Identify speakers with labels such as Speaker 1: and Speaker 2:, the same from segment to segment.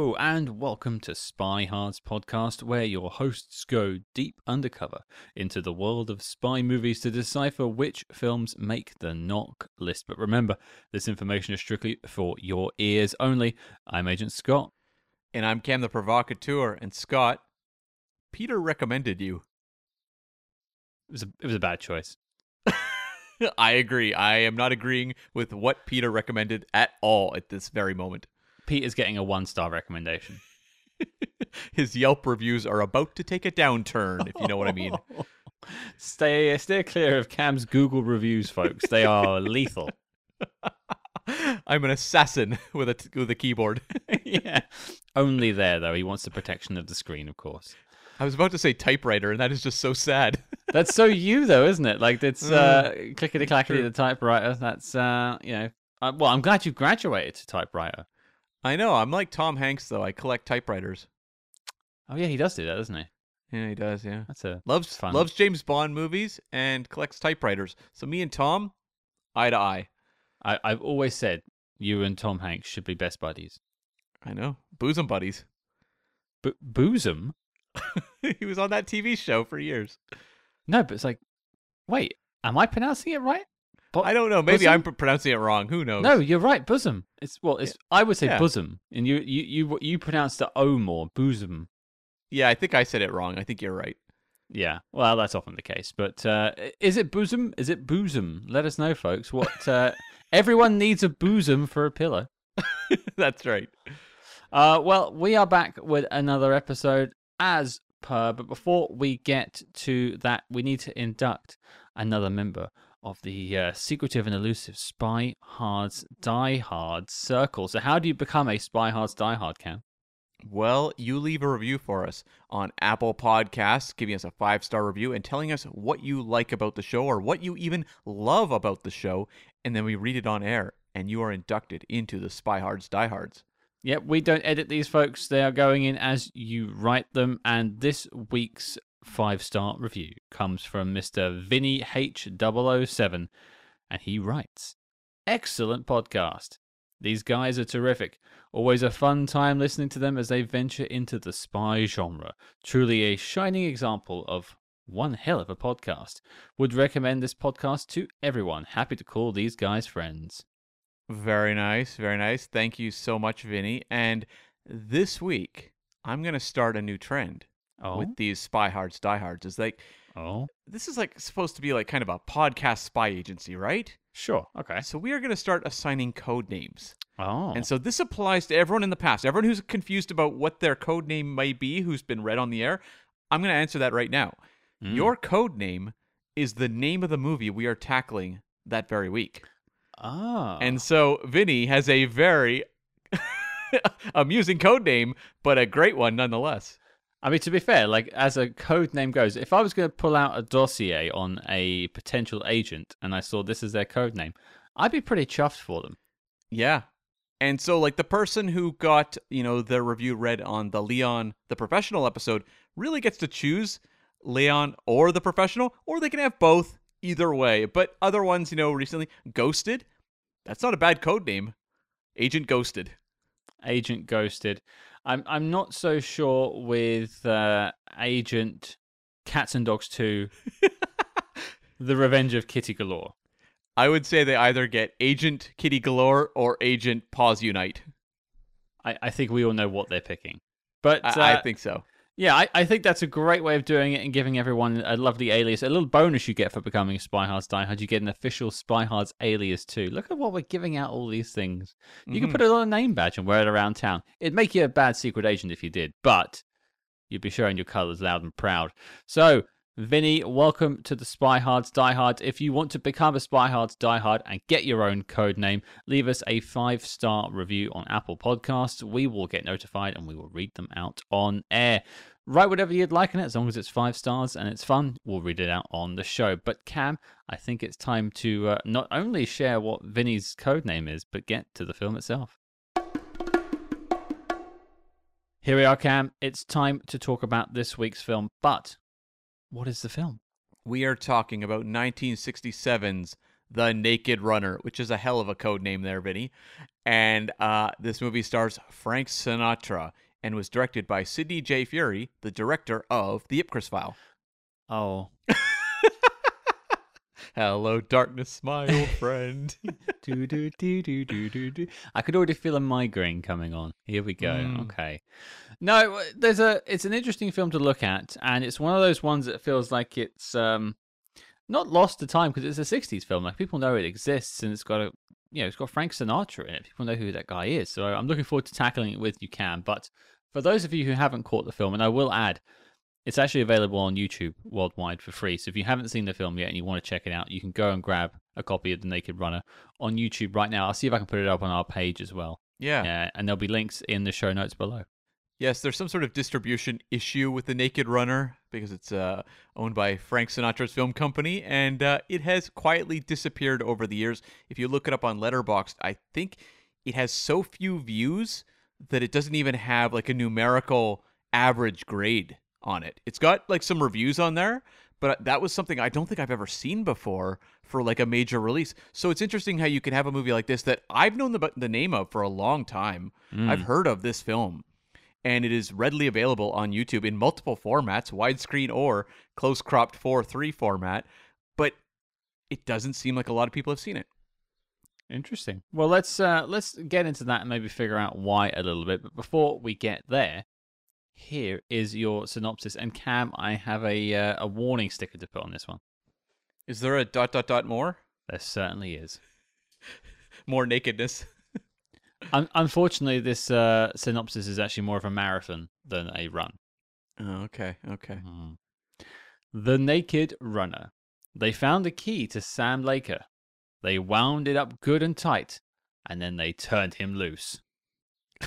Speaker 1: Hello and welcome to Spy Hard's podcast, where your hosts go deep undercover into the world of spy movies to decipher which films make the NOC list. But remember, this information is strictly for your ears only. I'm Agent Scott.
Speaker 2: And I'm Cam the Provocateur. And Scott, Peter recommended you.
Speaker 1: It was a, it was a bad choice.
Speaker 2: I agree. I am not agreeing with what Peter recommended at all at this very moment.
Speaker 1: Pete is getting a one star recommendation.
Speaker 2: His Yelp reviews are about to take a downturn, if you know what I mean.
Speaker 1: stay stay clear of Cam's Google reviews, folks. They are lethal.
Speaker 2: I'm an assassin with a with a keyboard.
Speaker 1: yeah. Only there though. He wants the protection of the screen, of course.
Speaker 2: I was about to say typewriter, and that is just so sad.
Speaker 1: That's so you though, isn't it? Like it's uh, clickety clackety the typewriter. That's uh, you know. Uh, well, I'm glad you graduated to typewriter.
Speaker 2: I know. I'm like Tom Hanks though. I collect typewriters.
Speaker 1: Oh yeah, he does do that, doesn't he?
Speaker 2: Yeah, he does. Yeah,
Speaker 1: That's a
Speaker 2: loves
Speaker 1: fun.
Speaker 2: loves James Bond movies and collects typewriters. So me and Tom, eye to eye.
Speaker 1: I, I've always said you and Tom Hanks should be best buddies.
Speaker 2: I know, bosom buddies.
Speaker 1: But bosom?
Speaker 2: he was on that TV show for years.
Speaker 1: No, but it's like, wait, am I pronouncing it right? But
Speaker 2: I don't know. Maybe
Speaker 1: bosom?
Speaker 2: I'm pronouncing it wrong. Who knows?
Speaker 1: No, you're right. Bosom. It's well, it's I would say
Speaker 2: Yeah.
Speaker 1: bosom, and you you you you pronounce the o more bosom.
Speaker 2: Yeah, I think I said it wrong. I think you're right.
Speaker 1: Yeah, well, that's often the case. But uh, is it bosom? Is it bosom? Let us know, folks. What uh, everyone needs a bosom for a pillow.
Speaker 2: That's right.
Speaker 1: Uh, well, we are back with another episode as per. But before we get to that, we need to induct another member of the uh, secretive and elusive Spy Hards Die Hard circle. So, how do you become a Spy Hards Die Hard, Cam?
Speaker 2: Well, you leave a review for us on Apple Podcasts, giving us a five star review and telling us what you like about the show or what you even love about the show, and then we read it on air, and you are inducted into the Spy Hards Diehards.
Speaker 1: Yep, we don't edit these, folks. They are going in as you write them. And this week's five star review comes from Mr. Vinny H007. And he writes Excellent podcast. These guys are terrific. Always a fun time listening to them as they venture into the spy genre. Truly a shining example of one hell of a podcast. Would recommend this podcast to everyone. Happy to call these guys friends.
Speaker 2: Very nice, very nice. Thank you so much, Vinny. And this week, I'm going to start a new trend
Speaker 1: Oh,
Speaker 2: with these Spy Hards Diehards. Is like,
Speaker 1: oh,
Speaker 2: this is like supposed to be like kind of a podcast spy agency, right?
Speaker 1: sure, okay.
Speaker 2: So we are going to start assigning code names.
Speaker 1: Oh,
Speaker 2: And so this applies to everyone in the past. Everyone who's confused about what their code name may be, who's been read on the air. I'm going to answer that right now.
Speaker 1: Mm.
Speaker 2: Your code name is the name of the movie we are tackling that very week.
Speaker 1: ah,
Speaker 2: And so Vinny has a very amusing code name, but a great one nonetheless.
Speaker 1: I mean, to be fair, like as a code name goes, if I was going to pull out a dossier on a potential agent and I saw this as their code name, I'd be pretty chuffed for them.
Speaker 2: Yeah. And so like the person who got, you know, their review read on the Leon the professional episode really gets to choose Leon or the professional or they can have both either way. But other ones, you know, recently Ghosted, that's not a bad code name. Agent Ghosted.
Speaker 1: Agent Ghosted. I'm I'm not so sure with uh, Agent Cats and Dogs Two, The Revenge of Kitty Galore.
Speaker 2: I would say they either get Agent Kitty Galore or Agent Paws Unite.
Speaker 1: I, I think we all know what they're picking. But
Speaker 2: I,
Speaker 1: uh,
Speaker 2: I think so.
Speaker 1: Yeah, I, I think that's a great way of doing it and giving everyone a lovely alias. A little bonus you get for becoming a Spy Hards Die Hard. You get an official Spy Hards alias too. Look at what we're giving out all these things. You can
Speaker 2: Mhm.
Speaker 1: put it on a name badge and wear it around town. It'd make you a bad secret agent if you did, but you'd be showing your colours loud and proud. So, Vinny, welcome to the Spy Hards Die Hard. If you want to become a Spy Hards Die Hard and get your own code name, leave us a five star review on Apple Podcasts. We will get notified and we will read them out on air. Write whatever you'd like in it, as long as it's five stars and it's fun. We'll read it out on the show. But Cam, I think it's time to uh, not only share what Vinny's code name is, but get to the film itself. Here we are, Cam. It's time to talk about this week's film. But what is the film?
Speaker 2: We are talking about 1967's The Naked Runner, which is a hell of a code name there, Vinny. And uh, this movie stars Frank Sinatra and was directed by Sidney J. Furie, the director of The Ipcress File.
Speaker 1: Oh.
Speaker 2: Hello, darkness, my old friend.
Speaker 1: do, do, do, do, do, do, do. I could already feel a migraine coming on. Here we go.
Speaker 2: Mm.
Speaker 1: Okay. No, uh, there's a. It's an interesting film to look at, and it's one of those ones that feels like it's um not lost to time because it's a '60s film. Like people know it exists, and it's got a you know it's got Frank Sinatra in it. People know who that guy is. So I'm looking forward to tackling it with you, Cam. But for those of you who haven't caught the film, and I will add, it's actually available on YouTube worldwide for free. So if you haven't seen the film yet and you want to check it out, you can go and grab a copy of The Naked Runner on YouTube right now. I'll see if I can put it up on our page as well.
Speaker 2: yeah.
Speaker 1: Uh, and there'll be links in the show notes below.
Speaker 2: Yes, there's some sort of distribution issue with The Naked Runner because it's uh, owned by Frank Sinatra's film company, and uh, it has quietly disappeared over the years. If you look it up on Letterboxd, I think it has so few views that it doesn't even have like a numerical average grade on it. It's got like some reviews on there, but that was something I don't think I've ever seen before for like a major release. So it's interesting how you can have a movie like this that I've known the, the name of for a long time. I've heard of this film and it is readily available on YouTube in multiple formats, widescreen or close cropped 4 3 format. But it doesn't seem like a lot of people have seen it.
Speaker 1: Interesting. Well, let's uh, let's get into that and maybe figure out why a little bit. But before we get there, here is your synopsis. And Cam, I have a uh, a warning sticker to put on this one.
Speaker 2: Is there a dot dot dot more?
Speaker 1: There certainly is.
Speaker 2: More nakedness.
Speaker 1: Un- unfortunately, this uh, synopsis is actually more of a marathon than a run.
Speaker 2: Oh, okay, okay.
Speaker 1: Mhm. The Naked Runner. They found the key to Sam Laker. They wound it up good and tight, and then they turned him loose.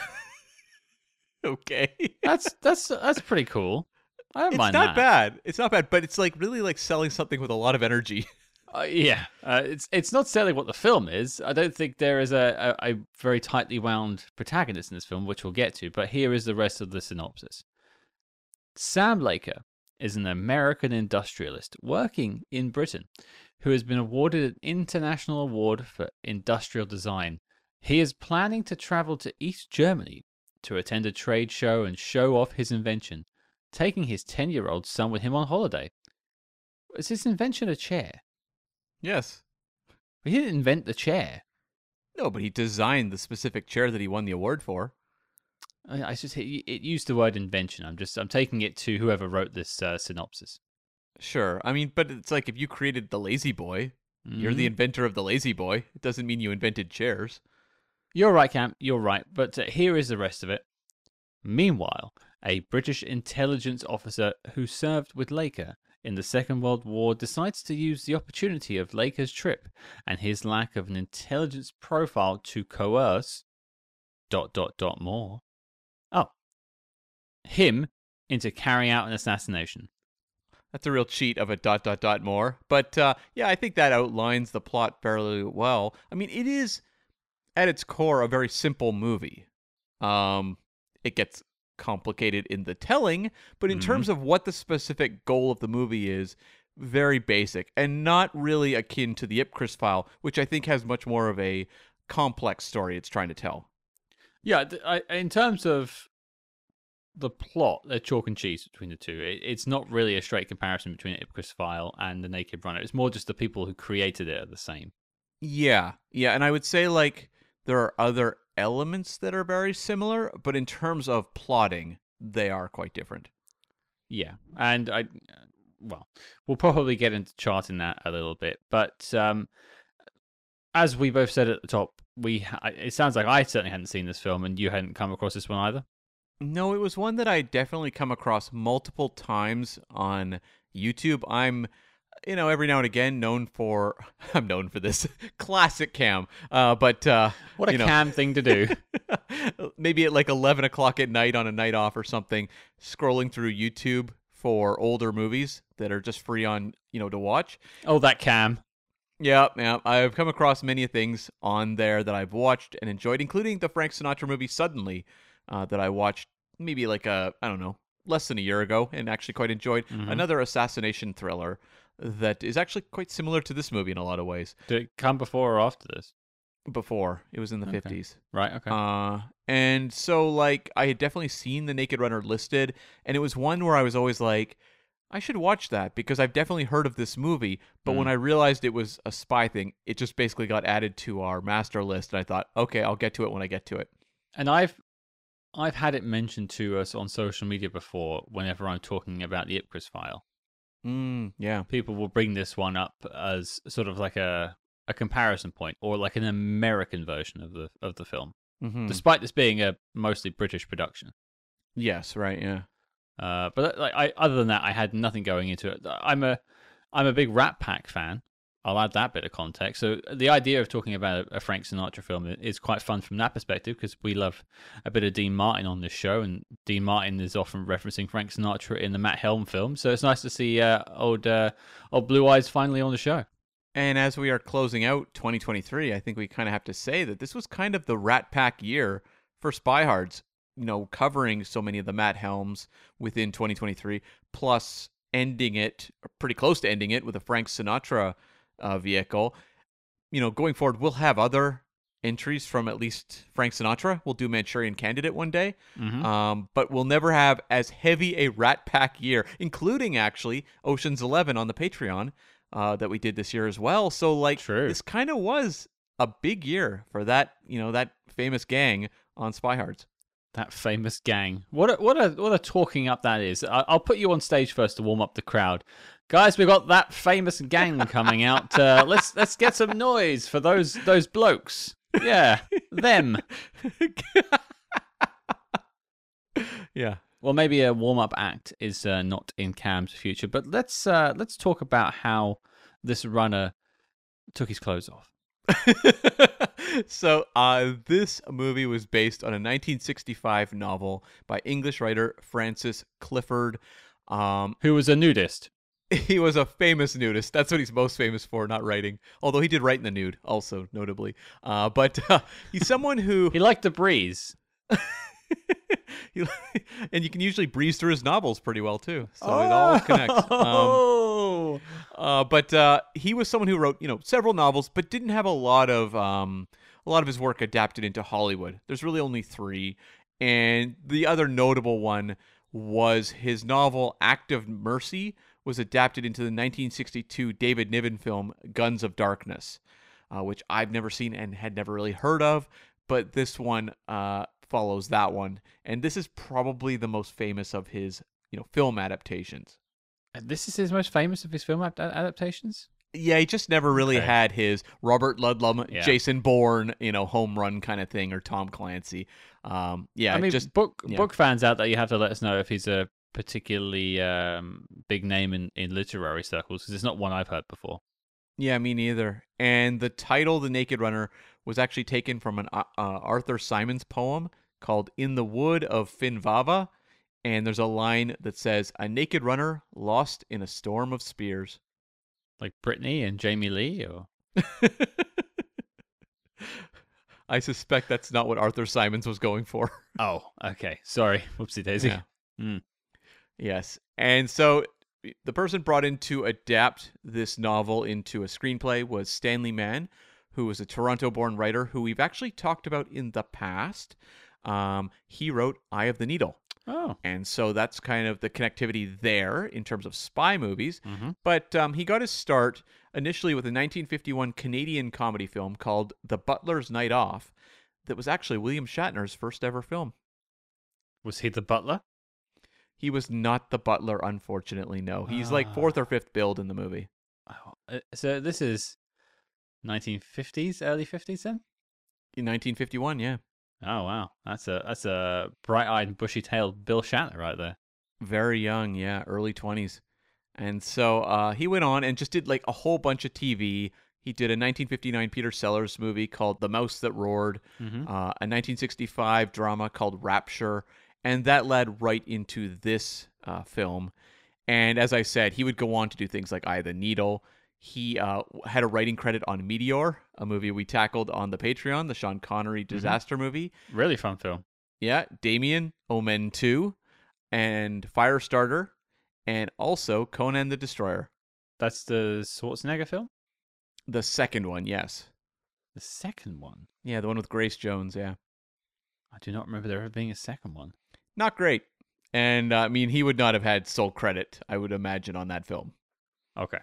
Speaker 2: Okay.
Speaker 1: That's that's that's pretty cool. I don't
Speaker 2: it's
Speaker 1: mind
Speaker 2: not
Speaker 1: that.
Speaker 2: bad. It's not bad, but it's like really like selling something with a lot of energy.
Speaker 1: Uh, yeah, uh, it's it's not certainly what the film is. I don't think there is a, a, a very tightly wound protagonist in this film, which we'll get to. But here is the rest of the synopsis. Sam Laker is an American industrialist working in Britain who has been awarded an international award for industrial design. He is planning to travel to East Germany to attend a trade show and show off his invention, taking his 10 year old son with him on holiday. Is his invention a chair?
Speaker 2: Yes.
Speaker 1: He didn't invent the chair.
Speaker 2: No, but he designed the specific chair that he won the award for.
Speaker 1: I, I just it, it used the word invention. I'm just I'm taking it to whoever wrote this uh, synopsis.
Speaker 2: Sure. I mean, but it's like if you created the La-Z-Boy, you're the
Speaker 1: Mhm.
Speaker 2: inventor of the La-Z-Boy. It doesn't mean you invented chairs.
Speaker 1: You're right, Cam. You're right. But uh, here is the rest of it. Meanwhile, a British intelligence officer who served with Laker in the Second World War decides to use the opportunity of Laker's trip and his lack of an intelligence profile to coerce dot dot dot more. Oh, him into carrying out an assassination.
Speaker 2: That's a real cheat of a dot dot dot more. But uh, yeah, I think that outlines the plot fairly well. I mean, it is at its core a very simple movie. Um, it gets complicated in the telling, but in
Speaker 1: Mhm.
Speaker 2: terms of what the specific goal of the movie is, very basic and not really akin to the Ipcress file, which I think has much more of a complex story it's trying to tell.
Speaker 1: Yeah, I, in terms of the plot, they're chalk and cheese between the two. It, it's not really a straight comparison between Ipcress File and The Naked Runner. It's more just the people who created it are the same.
Speaker 2: Yeah, yeah, and I would say like there are other elements that are very similar, but in terms of plotting, they are quite different.
Speaker 1: Yeah, and I, well, we'll probably get into charting that a little bit, but um, as we both said at the top, we it sounds like I certainly hadn't seen this film, and you hadn't come across this one either.
Speaker 2: No, it was one that I definitely come across multiple times on YouTube. I'm you know, every now and again known for I'm known for this classic cam. Uh but uh
Speaker 1: What a
Speaker 2: you know,
Speaker 1: cam thing to do.
Speaker 2: maybe at like 11 o'clock at night on a night off or something, scrolling through YouTube for older movies that are just free on, you know, to watch.
Speaker 1: oh, that cam.
Speaker 2: Yeah, yeah. I've come across many things on there that I've watched and enjoyed, including the Frank Sinatra movie Suddenly, uh, that I watched maybe like a, I don't know, less than a year ago and actually quite enjoyed.
Speaker 1: Mhm.
Speaker 2: Another assassination thriller that is actually quite similar to this movie in a lot of ways.
Speaker 1: Did it come before or after this?
Speaker 2: Before it was in the
Speaker 1: Okay.
Speaker 2: 50s.
Speaker 1: Right. Okay.
Speaker 2: Uh, and so like I had definitely seen the Naked Runner listed, and it was one where I was always like, I should watch that because I've definitely heard of this movie. But when
Speaker 1: Mm.
Speaker 2: I realized it was a spy thing, it just basically got added to our master list, and I thought, okay, I'll get to it when I get to it.
Speaker 1: And I've I've had it mentioned to us on social media before whenever I'm talking about the Ipcress file.
Speaker 2: Mm, yeah.
Speaker 1: People will bring this one up as sort of like a a comparison point or like an American version of the of the film.
Speaker 2: hmm
Speaker 1: Despite this being a mostly British production.
Speaker 2: Yes. Right. Yeah.
Speaker 1: Uh, but like I, other than that, I had nothing going into it. I'm a, I'm a big Rat Pack fan. I'll add that bit of context. So the idea of talking about a, Frank Sinatra film is quite fun from that perspective because we love a bit of Dean Martin on this show, and Dean Martin is often referencing Frank Sinatra in the Matt Helm film. So it's nice to see uh, old, uh, old Blue Eyes finally on the show.
Speaker 2: And as we are closing out 2023, I think we kind of have to say that this was kind of the Rat Pack year for Spy Hards. You know, covering so many of the Matt Helms within 2023, plus ending it, pretty close to ending it, with a Frank Sinatra uh, vehicle. You know, going forward, we'll have other entries from at least Frank Sinatra. We'll do Manchurian Candidate one day.
Speaker 1: Mhm.
Speaker 2: Um, but we'll never have as heavy a Rat Pack year, including actually Ocean's Eleven on the Patreon uh, that we did this year as well. So like,
Speaker 1: True.
Speaker 2: this kind of was a big year for that, you know, that famous gang on Spy Hards.
Speaker 1: That famous gang. What a, what a what a talking up that is. I'll put you on stage first to warm up the crowd, guys. we've got that famous gang coming out. Uh, let's let's get some noise for those those blokes. Yeah, them.
Speaker 2: yeah.
Speaker 1: Well, maybe a warm up act is uh, not in Cam's future, but let's uh, let's talk about how this runner took his clothes off.
Speaker 2: so uh, this movie was based on a 1965 novel by English writer Francis Clifford. Um,
Speaker 1: Who was a nudist?
Speaker 2: he was a famous nudist. That's what he's most famous for, not writing. Although he did write in the nude, also notably. Uh, but uh, he's someone who,
Speaker 1: He liked to breeze.
Speaker 2: he- and you can usually breeze through his novels pretty well too. So it all connects. Um,
Speaker 1: Oh,
Speaker 2: uh, but uh, he was someone who wrote, you know, several novels, but didn't have a lot of um, a lot of his work adapted into Hollywood. There's really only three, and the other notable one was his novel Act of Mercy was adapted into the 1962 David Niven film Guns of Darkness, uh, which I've never seen and had never really heard of. But this one uh, follows that one, and this is probably the most famous of his, you know, film adaptations.
Speaker 1: this is his most famous of his film ad- adaptations.
Speaker 2: Yeah, he just never really
Speaker 1: Okay.
Speaker 2: had his Robert Ludlum,
Speaker 1: Yeah.
Speaker 2: Jason Bourne, you know, home run kind of thing, or Tom Clancy. Um, yeah,
Speaker 1: I mean,
Speaker 2: just
Speaker 1: book
Speaker 2: yeah.
Speaker 1: book fans out there, you have to let us know if he's a particularly um, big name in, in literary circles because it's not one I've heard before.
Speaker 2: yeah, me neither. And the title, "The Naked Runner," was actually taken from an uh, uh, Arthur Symons poem called "In the Wood of Finvara," and there's a line that says, "A naked runner lost in a storm of spears."
Speaker 1: Like Britney and Jamie Lee, or
Speaker 2: I suspect that's not what Arthur Symons was going for.
Speaker 1: oh, okay, sorry, whoopsie daisy.
Speaker 2: Yeah.
Speaker 1: Mm.
Speaker 2: Yes. And so the person brought in to adapt this novel into a screenplay was Stanley Mann, who was a Toronto born writer who we've actually talked about in the past. Um, he wrote Eye of the Needle.
Speaker 1: Oh,
Speaker 2: And so that's kind of the connectivity there in terms of spy movies.
Speaker 1: hmm
Speaker 2: But um, he got his start initially with a 1951 Canadian comedy film called The Butler's Night Off, that was actually William Shatner's first ever film.
Speaker 1: was he the butler?
Speaker 2: He was not the butler, unfortunately. No, he's like fourth or fifth billed in the movie.
Speaker 1: Uh, so this is 1950s, early 50s then.
Speaker 2: In 1951, yeah,
Speaker 1: Oh wow, that's a that's a bright-eyed, and bushy-tailed Bill Shatner right there.
Speaker 2: very young, yeah, early 20s. And so uh, he went on and just did like a whole bunch of TV. He did a 1959 Peter Sellers movie called The Mouse That Roared,
Speaker 1: Mm-hmm.
Speaker 2: uh, a 1965 drama called Rapture, and that led right into this uh, film. And as I said, he would go on to do things like Eye of the Needle. He uh, had a writing credit on Meteor, a movie we tackled on the Patreon, the Sean Connery disaster movie.
Speaker 1: Really fun film.
Speaker 2: Yeah, Damien, Omen 2, and Firestarter, and also Conan the Destroyer.
Speaker 1: That's the Schwarzenegger film.
Speaker 2: The second one, yes.
Speaker 1: The second one.
Speaker 2: Yeah, the one with Grace Jones, yeah.
Speaker 1: I do not remember there ever being a second one.
Speaker 2: Not great. And uh, I mean, he would not have had sole credit, I would imagine, on that film.
Speaker 1: Okay.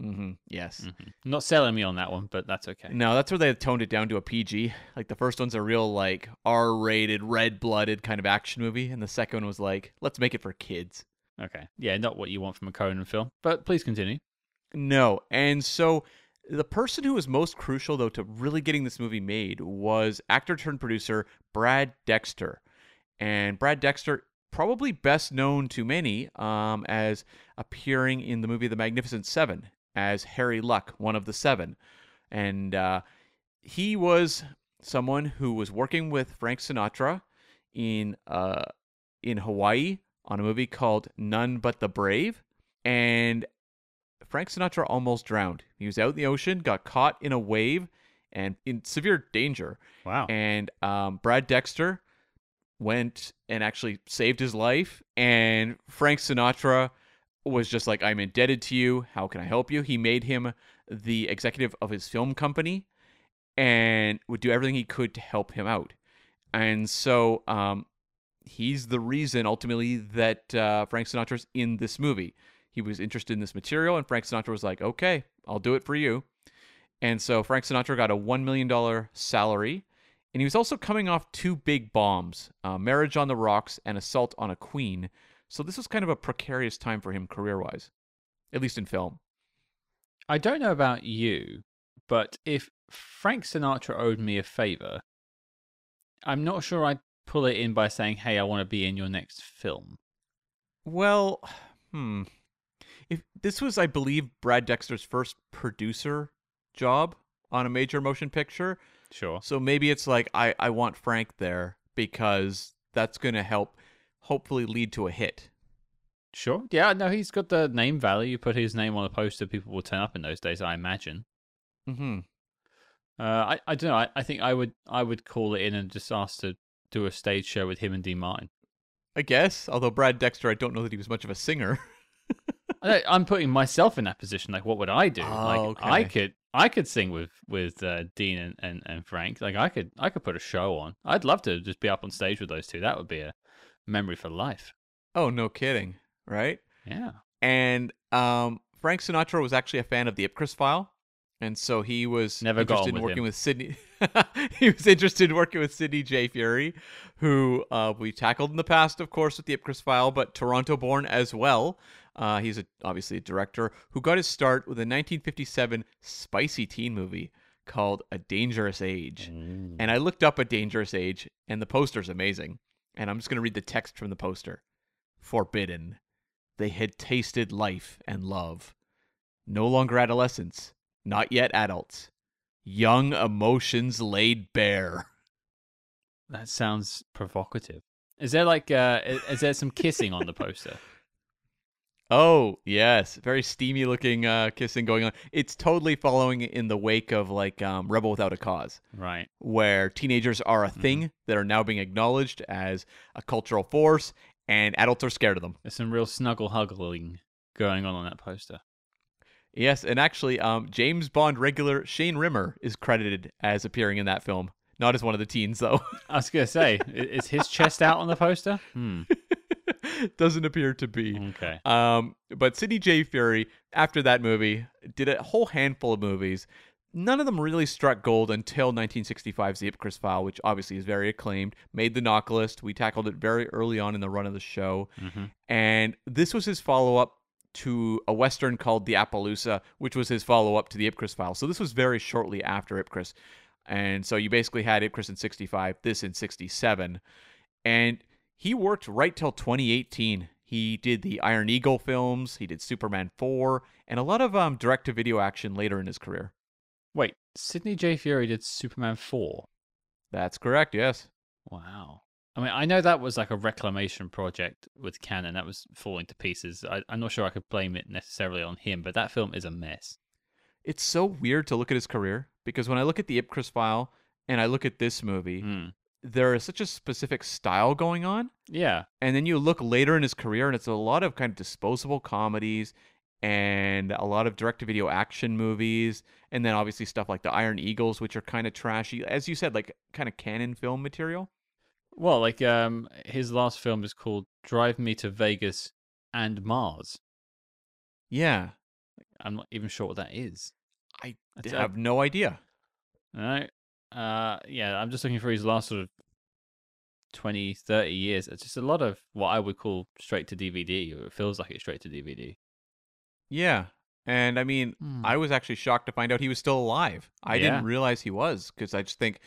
Speaker 2: Mm-hmm. Yes.
Speaker 1: Mhm. Not selling me on that one, but that's okay.
Speaker 2: No, that's where they toned it down to a PG. Like the first one's a real like R-rated, red-blooded kind of action movie, and the second one was like, let's make it for kids.
Speaker 1: Okay. Yeah, not what you want from a Conan film. But please continue.
Speaker 2: No, and so the person who was most crucial though to really getting this movie made was actor turned producer Brad Dexter, and Brad Dexter probably best known to many um, as appearing in the movie The Magnificent Seven as Harry Luck, one of the seven, and uh, he was someone who was working with Frank Sinatra in uh, in Hawaii on a movie called None But the Brave, and Frank Sinatra almost drowned. He was out in the ocean, got caught in a wave, and in severe danger.
Speaker 1: Wow.
Speaker 2: And um, Brad Dexter went and actually saved his life. And Frank Sinatra was just like, I'm indebted to you. How can I help you? He made him the executive of his film company and would do everything he could to help him out. And so um, he's the reason ultimately that uh, Frank Sinatra's in this movie. He was interested in this material, and Frank Sinatra was like, okay, I'll do it for you. And so Frank Sinatra got a $1 million salary. And he was also coming off two big bombs uh, Marriage on the Rocks and Assault on a Queen. So this was kind of a precarious time for him career wise, at least in film.
Speaker 1: I don't know about you, but if Frank Sinatra owed me a favor, I'm not sure I'd pull it in by saying, "Hey, I want to be in your next film."
Speaker 2: Well, hmm. If this was, I believe, Brad Dexter's first producer job on a major motion picture,
Speaker 1: Sure.
Speaker 2: so maybe it's like I I want Frank there because that's going to help hopefully lead to a hit.
Speaker 1: Sure. Yeah, no, he's got the name value. You put his name on a poster, people will turn up in those days, I imagine.
Speaker 2: Mhm.
Speaker 1: Uh, I, I don't know. I, I think I would I would call it in and just ask to do a stage show with him and Dean Martin.
Speaker 2: I guess, although Brad Dexter, I don't know that he was much of a singer.
Speaker 1: I, I'm putting myself in that position. Like, what would I do?
Speaker 2: Oh,
Speaker 1: like, I could I could sing with with uh, Dean and, and, and Frank. Like, I could I could put a show on. I'd love to just be up on stage with those two. That would be a memory for life.
Speaker 2: oh, no kidding, right?
Speaker 1: Yeah.
Speaker 2: And um, Frank Sinatra was actually a fan of the Ipcress file, and so he was
Speaker 1: Never
Speaker 2: interested in working
Speaker 1: him.
Speaker 2: with Sidney. he was interested in working with Sidney J. Furie, who uh, we tackled in the past, of course, with the Ipcress file, but Toronto-born as well. Uh, he's a, obviously a director who got his start with a 1957 spicy teen movie called A Dangerous Age. And I looked up A Dangerous Age, and the poster's amazing. And I'm just going to read the text from the poster. Forbidden. They had tasted life and love. No longer adolescents, not yet adults. Young emotions laid bare.
Speaker 1: That sounds provocative. Is there like uh, is there some kissing on the poster?
Speaker 2: Oh, yes. Very steamy looking uh, kissing going on. It's totally following in the wake of like um, Rebel Without a Cause.
Speaker 1: Right.
Speaker 2: where teenagers are a thing that are now being acknowledged as a cultural force and adults are scared of them.
Speaker 1: There's some real snuggle huggling going on on that poster.
Speaker 2: Yes, and actually, um, James Bond regular Shane Rimmer is credited as appearing in that film. Not as one of the teens, though.
Speaker 1: I was gonna say, is his chest out on the poster? Hmm.
Speaker 2: Doesn't appear to be.
Speaker 1: Okay.
Speaker 2: Um, but Sidney J. Furie, after that movie, did a whole handful of movies. None of them really struck gold until 1965's The Ipcress File, which obviously is very acclaimed, made the NOC list. We tackled it very early on in the run of the show.
Speaker 1: hmm
Speaker 2: And this was his follow up to a Western called The Appaloosa, which was his follow up to The Ipcress File. So this was very shortly after Ipcress. And so you basically had Ipcress in 65, this in 67. And he worked right till 2018. He did the Iron Eagle films, he did Superman 4, and a lot of um, direct to video action later in his career.
Speaker 1: Wait, Sidney J. Furie did Superman 4.
Speaker 2: That's correct, yes.
Speaker 1: Wow. I mean, I know that was like a reclamation project with Cannon that was falling to pieces. I, I'm not sure I could blame it necessarily on him, but that film is a mess.
Speaker 2: It's so weird to look at his career because when I look at the Ipcress file and I look at this movie,
Speaker 1: Hmm.
Speaker 2: There is such a specific style going on.
Speaker 1: Yeah.
Speaker 2: And then you look later in his career and it's a lot of kind of disposable comedies and a lot of direct-to-video action movies, and then obviously stuff like the Iron Eagles, which are kind of trashy, as you said, like kind of Cannon film material.
Speaker 1: Well, like um, his last film is called Drive Me to Vegas and Mars.
Speaker 2: Yeah,
Speaker 1: I'm not even sure what that is.
Speaker 2: I
Speaker 1: a-
Speaker 2: have no idea.
Speaker 1: All right. Uh, yeah, I'm just looking for his last sort of 20, 30 years. It's just a lot of what I would call straight to DVD, or it feels like it's straight to DVD.
Speaker 2: Yeah, and I mean,
Speaker 1: Hmm.
Speaker 2: I was actually shocked to find out he was still alive. I
Speaker 1: Yeah.
Speaker 2: didn't realize he was because I just think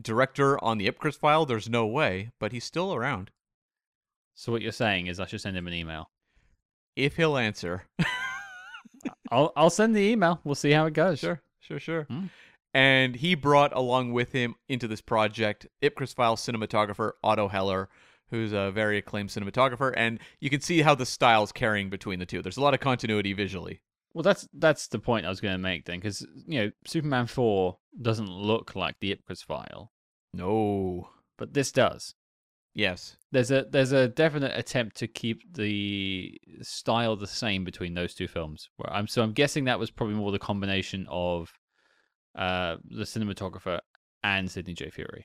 Speaker 2: director on the Ipcress file. There's no way, but he's still around.
Speaker 1: So what you're saying is I should send him an email.
Speaker 2: If he'll answer.
Speaker 1: I'll I'll send the email. We'll see how it goes.
Speaker 2: Sure, sure, sure.
Speaker 1: Hmm.
Speaker 2: And he brought along with him into this project Ipcress File cinematographer Otto Heller, who's a very acclaimed cinematographer, and you can see how the styles carrying between the two. There's a lot of continuity visually.
Speaker 1: Well, that's that's the point I was going to make then, because you know Superman four doesn't look like the Ipcress file,
Speaker 2: No.
Speaker 1: but this does.
Speaker 2: Yes.
Speaker 1: There's a there's a definite attempt to keep the style the same between those two films. Where I'm so I'm guessing that was probably more the combination of uh the cinematographer and Sidney J. Furie.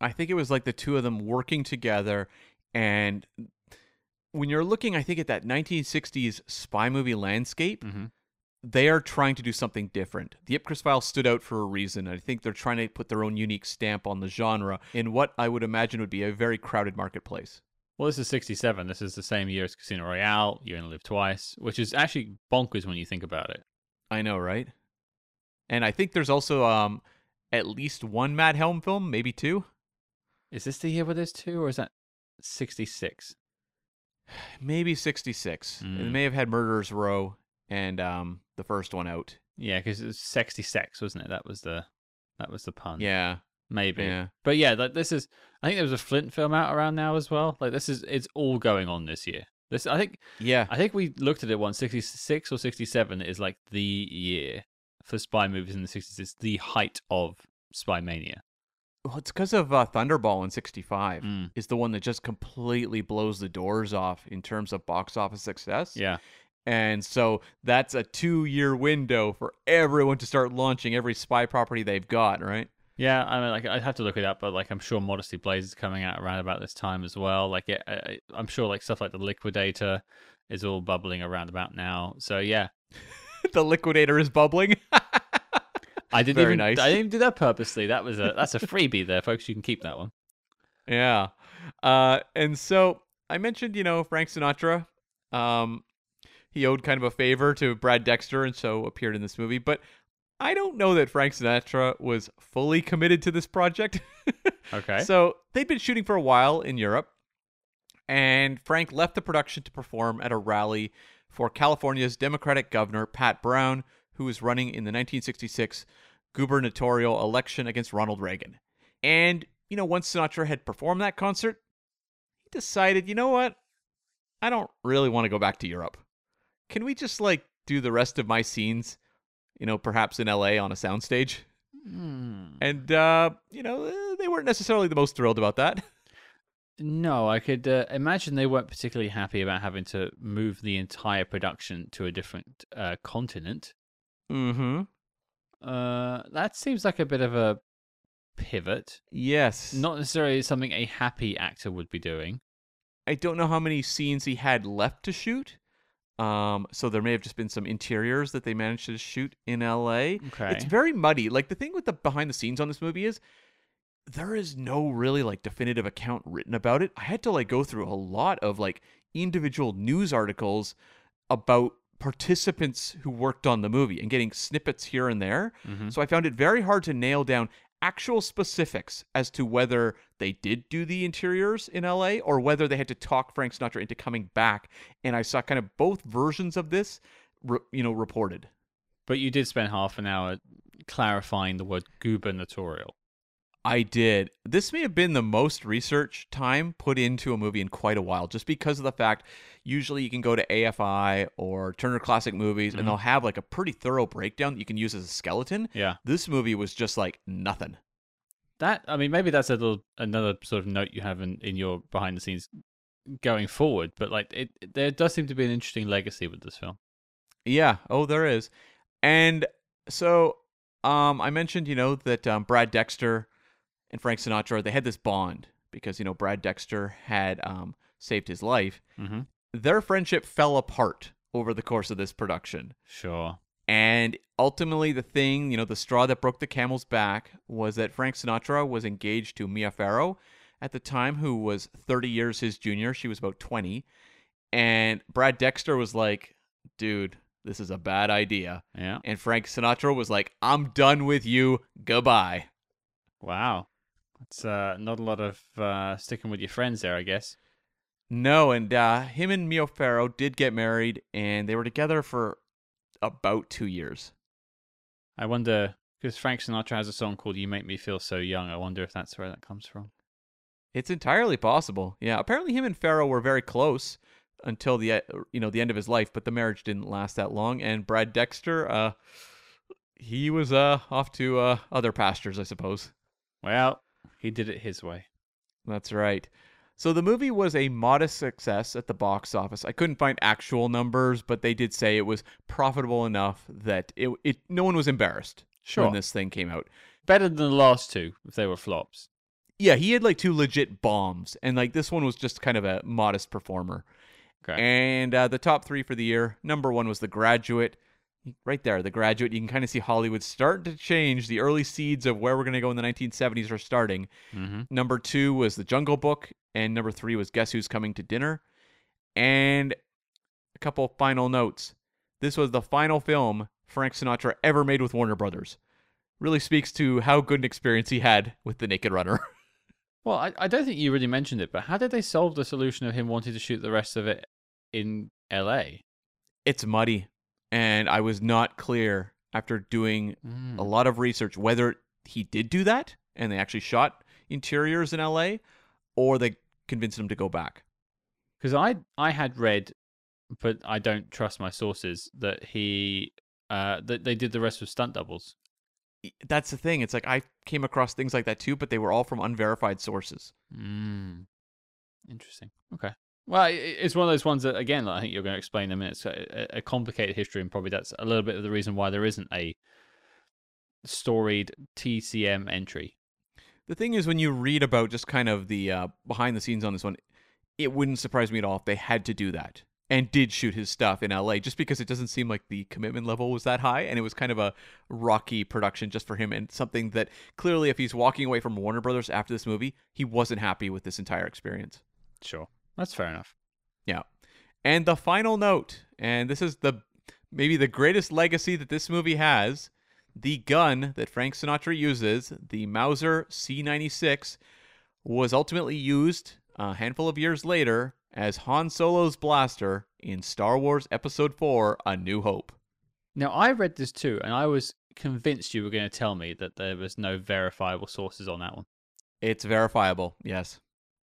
Speaker 2: I think it was like the two of them working together and when you're looking I think at that 1960s spy movie landscape,
Speaker 1: Mm-hmm.
Speaker 2: they are trying to do something different. The Ipcress file stood out for a reason. I think they're trying to put their own unique stamp on the genre in what I would imagine would be a very crowded marketplace.
Speaker 1: Well, this is 67. This is the same year as Casino Royale. You only live twice, which is actually bonkers when you think about it.
Speaker 2: I know, right? And I think there's also um at least one Matt Helm film, maybe two.
Speaker 1: Is this the year where there's two, or is that 66?
Speaker 2: Maybe 66. It
Speaker 1: Mm.
Speaker 2: may have had Murderers Row and um the first one out.
Speaker 1: Yeah, because it was 66, wasn't it? That was the that was the pun.
Speaker 2: Yeah.
Speaker 1: maybe.
Speaker 2: Yeah.
Speaker 1: But yeah, like this is. I think there was a Flint film out around now as well. Like this is. It's all going on this year. This I think.
Speaker 2: Yeah.
Speaker 1: I think we looked at it once. 66 or 67 is like the year for spy movies in the 60s. It's the height of spy mania.
Speaker 2: Well, it's because of uh, Thunderball in 65
Speaker 1: Mm.
Speaker 2: is the one that just completely blows the doors off in terms of box office success.
Speaker 1: Yeah.
Speaker 2: And so that's a two year window for everyone to start launching every spy property they've got, right?
Speaker 1: Yeah, I mean, like I'd have to look it up, but like I'm sure Modesty Blaise is coming out around about this time as well. Like, it, I, I- I'm sure like stuff like the Liquidator is all bubbling around about now. So yeah,
Speaker 2: the liquidator is bubbling.
Speaker 1: I didn't
Speaker 2: Very
Speaker 1: even
Speaker 2: nice.
Speaker 1: I didn't do that purposely. That was a that's a freebie there, folks. You can keep that one.
Speaker 2: yeah. Uh, and so I mentioned, you know, Frank Sinatra. Um, he owed kind of a favor to Brad Dexter and so appeared in this movie. But I don't know that Frank Sinatra was fully committed to this project.
Speaker 1: Okay.
Speaker 2: So they'd been shooting for a while in Europe, and Frank left the production to perform at a rally for California's Democratic governor, Pat Brown, who was running in the 1966 gubernatorial election against Ronald Reagan. And, you know, once Sinatra had performed that concert, he decided, you know what? I don't really want to go back to Europe. Can we just, like, do the rest of my scenes, you know, perhaps in LA on a soundstage?
Speaker 1: Hmm.
Speaker 2: And, uh, you know, eh, they weren't necessarily the most thrilled about that.
Speaker 1: No, I could uh, imagine they weren't particularly happy about having to move the entire production to a different uh, continent.
Speaker 2: Mm-hmm.
Speaker 1: Uh, that seems like a bit of a pivot.
Speaker 2: Yes.
Speaker 1: Not necessarily something a happy actor would be doing.
Speaker 2: I don't know how many scenes he had left to shoot. Um, so there may have just been some interiors that they managed to shoot in LA.
Speaker 1: Okay.
Speaker 2: It's very muddy. Like the thing with the behind the scenes on this movie is there is no really like definitive account written about it. I had to like go through a lot of like individual news articles about participants who worked on the movie and getting snippets here and there.
Speaker 1: Mhm.
Speaker 2: So I found it very hard to nail down actual specifics as to whether they did do the interiors in LA or whether they had to talk Frank Sinatra into coming back. And I saw kind of both versions of this, re- you know, reported.
Speaker 1: But you did spend half an hour clarifying the word gubernatorial.
Speaker 2: I did. This may have been the most research time put into a movie in quite a while, just because of the fact usually you can go to AFI or Turner Classic Movies
Speaker 1: Mhm.
Speaker 2: and they'll have like a pretty thorough breakdown that you can use as a skeleton.
Speaker 1: Yeah.
Speaker 2: This movie was just like nothing.
Speaker 1: That I mean, maybe that's a little another sort of note you have in, in your behind the scenes going forward. But like, it there does seem to be an interesting legacy with this film.
Speaker 2: Yeah. Oh, there is. And so, um, I mentioned, you know, that um, Brad Dexter and Frank Sinatra they had this bond because you know Brad Dexter had um, saved his life.
Speaker 1: Mm-hmm.
Speaker 2: Their friendship fell apart over the course of this production.
Speaker 1: Sure.
Speaker 2: And ultimately, the thing, you know, the straw that broke the camel's back was that Frank Sinatra was engaged to Mia Farrow at the time, who was 30 years his junior. She was about 20. And Brad Dexter was like, dude, this is a bad idea.
Speaker 1: Yeah.
Speaker 2: And Frank Sinatra was like, I'm done with you. Goodbye.
Speaker 1: Wow. That's uh, not a lot of uh, sticking with your friends there, I guess.
Speaker 2: No, and uh, him and Mia Farrow did get married, and they were together for about two years.
Speaker 1: I wonder because Frank Sinatra has a song called "You Make Me Feel So Young." I wonder if that's where that comes from.
Speaker 2: It's entirely possible. Yeah, apparently him and Farrow were very close until the uh, you know the end of his life, but the marriage didn't last that long. And Brad Dexter, uh, he was uh off to uh other pastures, I suppose.
Speaker 1: Well, he did it his way.
Speaker 2: That's right. So the movie was a modest success at the box office. I couldn't find actual numbers, but they did say it was profitable enough that it, it no one was embarrassed
Speaker 1: Sure.
Speaker 2: when this thing came out.
Speaker 1: Better than the last two if they were flops.
Speaker 2: Yeah, he had like two legit bombs, and like this one was just kind of a modest performer.
Speaker 1: Okay.
Speaker 2: And uh, the top three for the year number one was The Graduate. Right there, The Graduate. You can kind of see Hollywood starting to change. The early seeds of where we're going to go in the 1970s are starting.
Speaker 1: mm-hmm.
Speaker 2: Number two was The Jungle Book. And number three was Guess Who's Coming to Dinner. And a couple final notes. This was the final film Frank Sinatra ever made with Warner Brothers. Really speaks to how good an experience he had with The Naked Runner.
Speaker 1: Well, I, I don't think you really mentioned it, but how did they solve the solution of him wanting to shoot the rest of it in L.A.?
Speaker 2: it's muddy. And I was not clear after doing
Speaker 1: Mm.
Speaker 2: a lot of research whether he did do that and they actually shot interiors in LA or they convinced him to go back.
Speaker 1: Because I I had read, but I don't trust my sources that he uh that they did the rest with stunt doubles.
Speaker 2: That's the thing. It's like I came across things like that too, but they were all from unverified sources.
Speaker 1: Mm. Interesting. Okay. Well, it's one of those ones that again, I think you're going to explain in a minute. It's a, a complicated history, and probably that's a little bit of the reason why there isn't a storied TCM entry.
Speaker 2: The thing is, when you read about just kind of the uh, behind the scenes on this one, it wouldn't surprise me at all if they had to do that and did shoot his stuff in LA just because it doesn't seem like the commitment level was that high and it was kind of a rocky production just for him and something that clearly if he's walking away from Warner Brothers after this movie, he wasn't happy with this entire experience.
Speaker 1: Sure, that's fair enough.
Speaker 2: Yeah. And the final note, and this is the maybe the greatest legacy that this movie has, the gun that Frank Sinatra uses, the Mauser C96, was ultimately used a handful of years later as Han Solo's blaster in Star Wars Episode 4: A New Hope.
Speaker 1: Now, I read this too, and I was convinced you were going to tell me that there was no verifiable sources on that one.
Speaker 2: It's verifiable. Yes.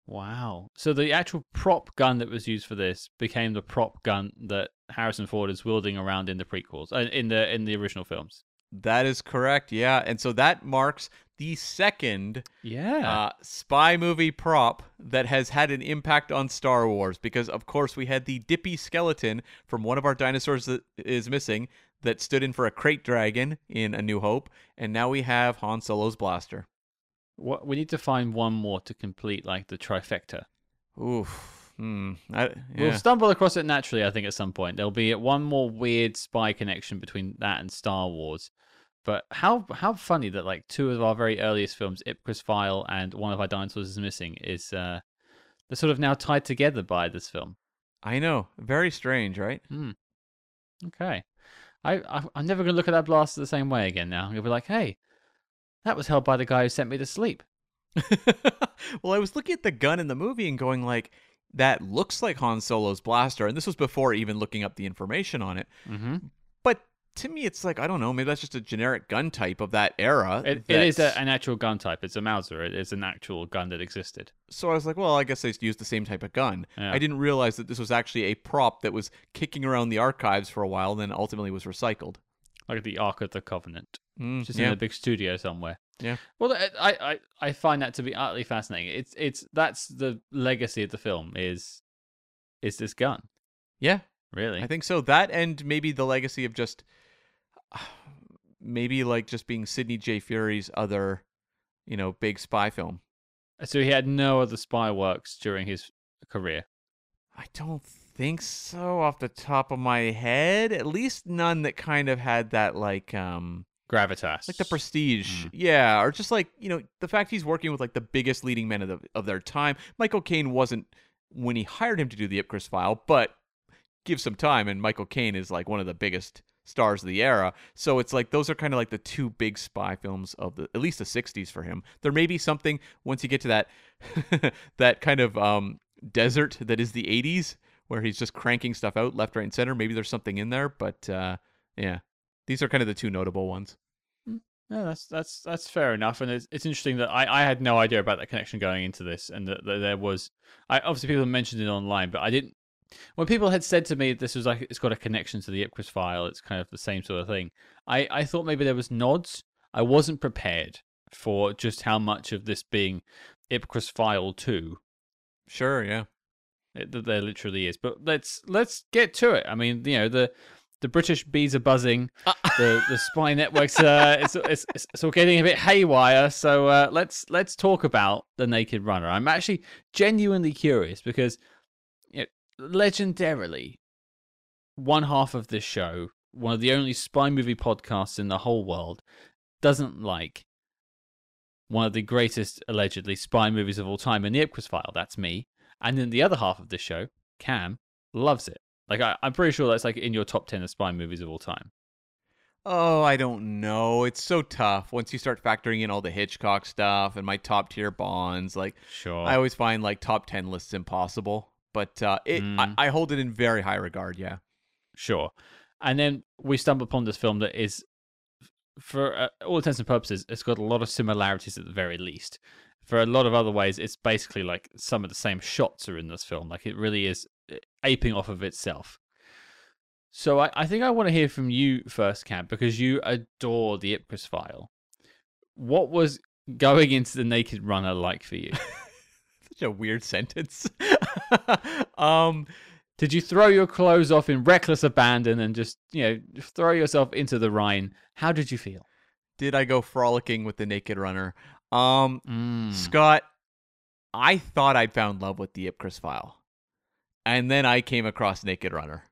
Speaker 1: Wow. So the actual prop gun that was used for this became the prop gun that Harrison Ford is wielding around in the prequels, uh, in the in the original films.
Speaker 2: That is correct. Yeah. And so that marks the second
Speaker 1: Yeah.
Speaker 2: uh, spy movie prop that has had an impact on Star Wars because, of course, we had the dippy skeleton from one of our dinosaurs that is missing that stood in for a krayt dragon in A New Hope, and now we have Han Solo's blaster.
Speaker 1: What we need to find one more to complete like the trifecta.
Speaker 2: Oof. Hmm. I,
Speaker 1: We'll stumble across it naturally, I think, at some point. There'll be one more weird spy connection between that and Star Wars. But how how funny that like two of our very earliest films, Ipcress File and One of Our Dinosaurs is Missing, is uh they're sort of now tied together by this film.
Speaker 2: I know. Very strange, right? Hmm.
Speaker 1: Okay. I, I I'm never gonna look at that blaster the same way again now. I'm gonna be like, hey, that was held by the guy who sent me to sleep.
Speaker 2: well, I was looking at the gun in the movie and going like, that looks like Han Solo's blaster, and this was before even looking up the information on it.
Speaker 1: Mm-hmm.
Speaker 2: But to me, it's like I don't know. Maybe that's just a generic gun type of that era.
Speaker 1: It, it is a, an actual gun type. It's a Mauser. It is an actual gun that existed.
Speaker 2: So I was like, well, I guess they used the same type of gun.
Speaker 1: Yeah.
Speaker 2: I didn't realize that this was actually a prop that was kicking around the archives for a while, and then ultimately was recycled.
Speaker 1: Like the Ark of the Covenant.
Speaker 2: Mm,
Speaker 1: just
Speaker 2: yeah.
Speaker 1: in a big studio somewhere.
Speaker 2: Yeah.
Speaker 1: Well, I, I I find that to be utterly fascinating. It's it's that's the legacy of the film is is this gun.
Speaker 2: yeah,
Speaker 1: Really?
Speaker 2: I think so. That and maybe the legacy of just maybe like just being Sidney J. Furie's other, you know, big spy film.
Speaker 1: So he had no other spy works during his career.
Speaker 2: I don't think so off the top of my head. At least none that kind of had that like um
Speaker 1: Gravitas.
Speaker 2: like the prestige.
Speaker 1: Mm.
Speaker 2: Yeah, or just like, you know, the fact he's working with like the biggest leading men of the, of their time. Michael Caine wasn't when he hired him to do the Ipcress file, but give some time and Michael Caine is like one of the biggest stars of the era. So it's like those are kind of like the two big spy films of the at least the 60s for him. There may be something once you get to that that kind of um desert that is the 80s where he's just cranking stuff out left right and center. Maybe there's something in there, but uh yeah. These are kind of the two notable ones.
Speaker 1: No, that's that's that's fair enough, and it's it's interesting that I, I had no idea about that connection going into this, and that, that there was, I obviously people mentioned it online, but I didn't. When people had said to me this was like it's got a connection to the Ipcress file, it's kind of the same sort of thing. I I thought maybe there was nods. I wasn't prepared for just how much of this being Ipcress file two
Speaker 2: Sure, yeah.
Speaker 1: That there literally is. But let's let's get to it. I mean, you know the the British bees are buzzing. the the spy networks uh, it's, it's it's it's all getting a bit haywire. So uh, let's let's talk about the Naked Runner. I'm actually genuinely curious because you know, legendarily, one half of this show, one of the only spy movie podcasts in the whole world, doesn't like one of the greatest allegedly spy movies of all time in the Ipcress file. That's me. And then the other half of this show, Cam, loves it. Like I, I'm pretty sure that's like in your top ten of spy movies of all time.
Speaker 2: Oh, I don't know. It's so tough once you start factoring in all the Hitchcock stuff and my top tier bonds. Like
Speaker 1: Sure.
Speaker 2: I always find like top ten lists impossible, but uh, it
Speaker 1: Mm.
Speaker 2: I, I hold it in very high regard. Yeah.
Speaker 1: Sure. And then we stumble upon this film that is, for uh, all intents and purposes, it's got a lot of similarities at the very least. For a lot of other ways, it's basically like some of the same shots are in this film. Like it really is uh, aping off of itself. So I, I think I want to hear from you first, Cam, because you adore the Ipcress file. What was going into the Naked Runner like for you?
Speaker 2: Such a weird sentence. um,
Speaker 1: Did you throw your clothes off in reckless abandon and just, you know, throw yourself into the Rhine? How did you feel?
Speaker 2: did I go frolicking with the Naked Runner? Um,
Speaker 1: Mm.
Speaker 2: Scott, I thought I'd found love with the Ipcress file, and then I came across Naked Runner.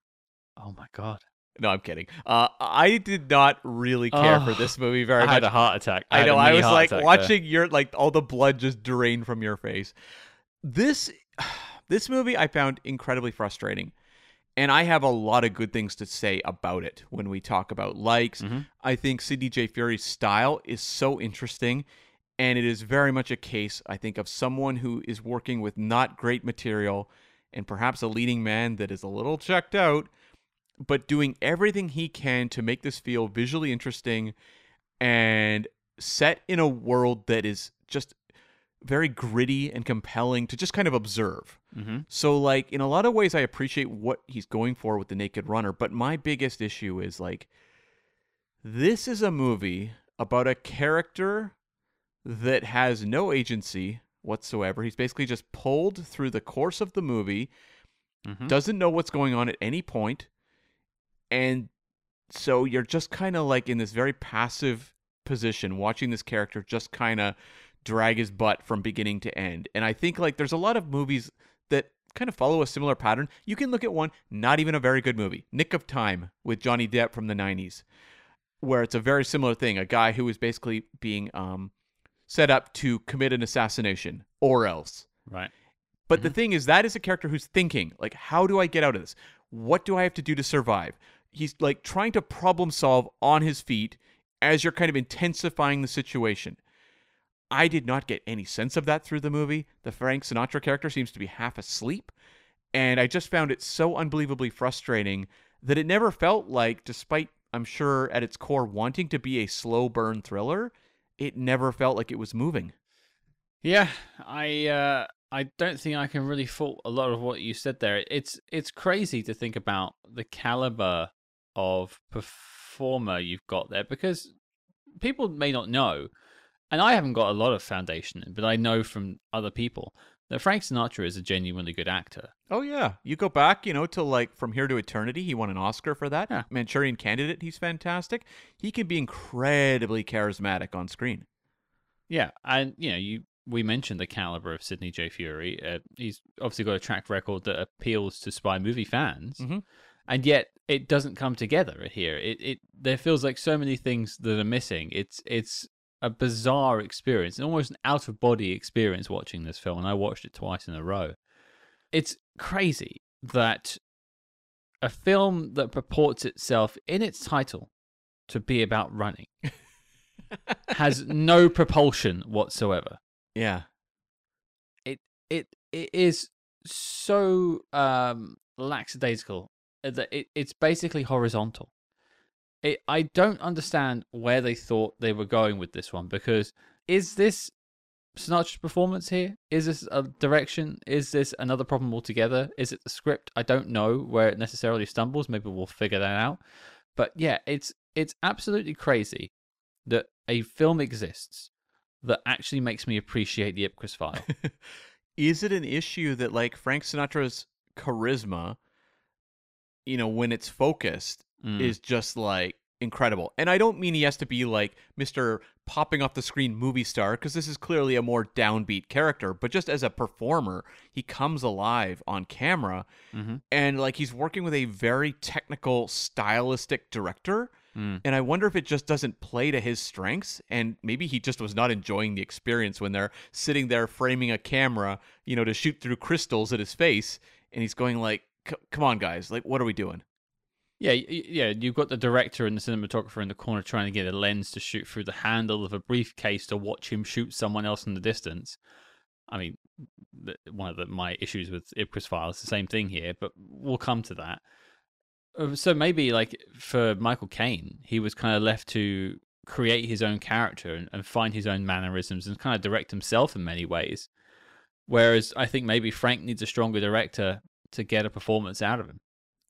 Speaker 1: Oh my god!
Speaker 2: No, I'm kidding. Uh, I did not really care for
Speaker 1: Oh,
Speaker 2: this movie very
Speaker 1: I
Speaker 2: much.
Speaker 1: I had a heart attack.
Speaker 2: I
Speaker 1: a
Speaker 2: know. I was like
Speaker 1: attack there.
Speaker 2: watching your like all the blood just drain from your face. This this movie I found incredibly frustrating. And I have a lot of good things to say about it when we talk about likes.
Speaker 1: Mhm.
Speaker 2: I think Sidney J. Furie's style is so interesting. And it is very much a case, I think, of someone who is working with not great material and perhaps a leading man that is a little checked out, but doing everything he can to make this feel visually interesting and set in a world that is just very gritty and compelling to just kind of observe.
Speaker 1: Mhm.
Speaker 2: So like in a lot of ways I appreciate what he's going for with the Naked Runner, but my biggest issue is like this is a movie about a character that has no agency whatsoever. He's basically just pulled through the course of the movie,
Speaker 1: Mhm.
Speaker 2: doesn't know what's going on at any point, and so you're just kind of like in this very passive position watching this character just kind of drag his butt from beginning to end. And I think like there's a lot of movies that kind of follow a similar pattern. You can look at one, not even a very good movie, Nick of Time with Johnny Depp from the 90s, where it's a very similar thing. A guy who is basically being um, set up to commit an assassination or else.
Speaker 1: Right.
Speaker 2: But the mm-hmm. thing is, that is a character who's thinking, like, how do I get out of this? What do I have to do to survive? He's like trying to problem solve on his feet as you're kind of intensifying the situation. I did not get any sense of that through the movie. The Frank Sinatra character seems to be half asleep. And I just found it so unbelievably frustrating that it never felt like, despite, I'm sure, at its core, wanting to be a slow burn thriller, it never felt like it was moving.
Speaker 1: Yeah, I uh, I don't think I can really fault a lot of what you said there. It's it's crazy to think about the caliber of performer you've got there because people may not know, and I haven't got a lot of foundation, but I know from other people that Frank Sinatra is a genuinely good actor.
Speaker 2: Oh yeah, you go back, you know, to like From Here to Eternity. He won an Oscar for that.
Speaker 1: Yeah.
Speaker 2: Manchurian Candidate. He's fantastic. He can be incredibly charismatic on screen.
Speaker 1: Yeah, and you know, you we mentioned the caliber of Sidney J. Furie. Uh, he's obviously got a track record that appeals to spy movie fans,
Speaker 2: Mhm.
Speaker 1: and yet it doesn't come together here. It it there feels like so many things that are missing. It's it's a bizarre experience, and almost an out of body experience watching this film. And I watched it twice in a row. It's crazy that a film that purports itself in its title to be about running has no propulsion whatsoever.
Speaker 2: Yeah.
Speaker 1: It it it is so um lackadaisical that it, it's basically horizontal. It, I don't understand where they thought they were going with this one because is this Sinatra's performance here? Is this a direction? Is this another problem altogether? Is it the script? I don't know where it necessarily stumbles. Maybe we'll figure that out. But yeah, it's it's absolutely crazy that a film exists that actually makes me appreciate the Ipcress file.
Speaker 2: Is it an issue that like Frank Sinatra's charisma, you know, when it's focused,
Speaker 1: Mm.
Speaker 2: is just like incredible. And I don't mean he has to be like Mr. popping off the screen movie star because this is clearly a more downbeat character, but just as a performer, he comes alive on camera
Speaker 1: Mhm.
Speaker 2: and like he's working with a very technical stylistic director
Speaker 1: Mm.
Speaker 2: and I wonder if it just doesn't play to his strengths and maybe he just was not enjoying the experience when they're sitting there framing a camera, you know, to shoot through crystals at his face and he's going like come on guys, like what are we doing?
Speaker 1: Yeah, yeah. You've got the director and the cinematographer in the corner trying to get a lens to shoot through the handle of a briefcase to watch him shoot someone else in the distance. I mean, one of the, my issues with Ipcress file is the same thing here, but we'll come to that. Uh, So maybe like for Michael Caine, he was kind of left to create his own character and, and find his own mannerisms and kind of direct himself in many ways. Whereas I think maybe Frank needs a stronger director to get a performance out of him.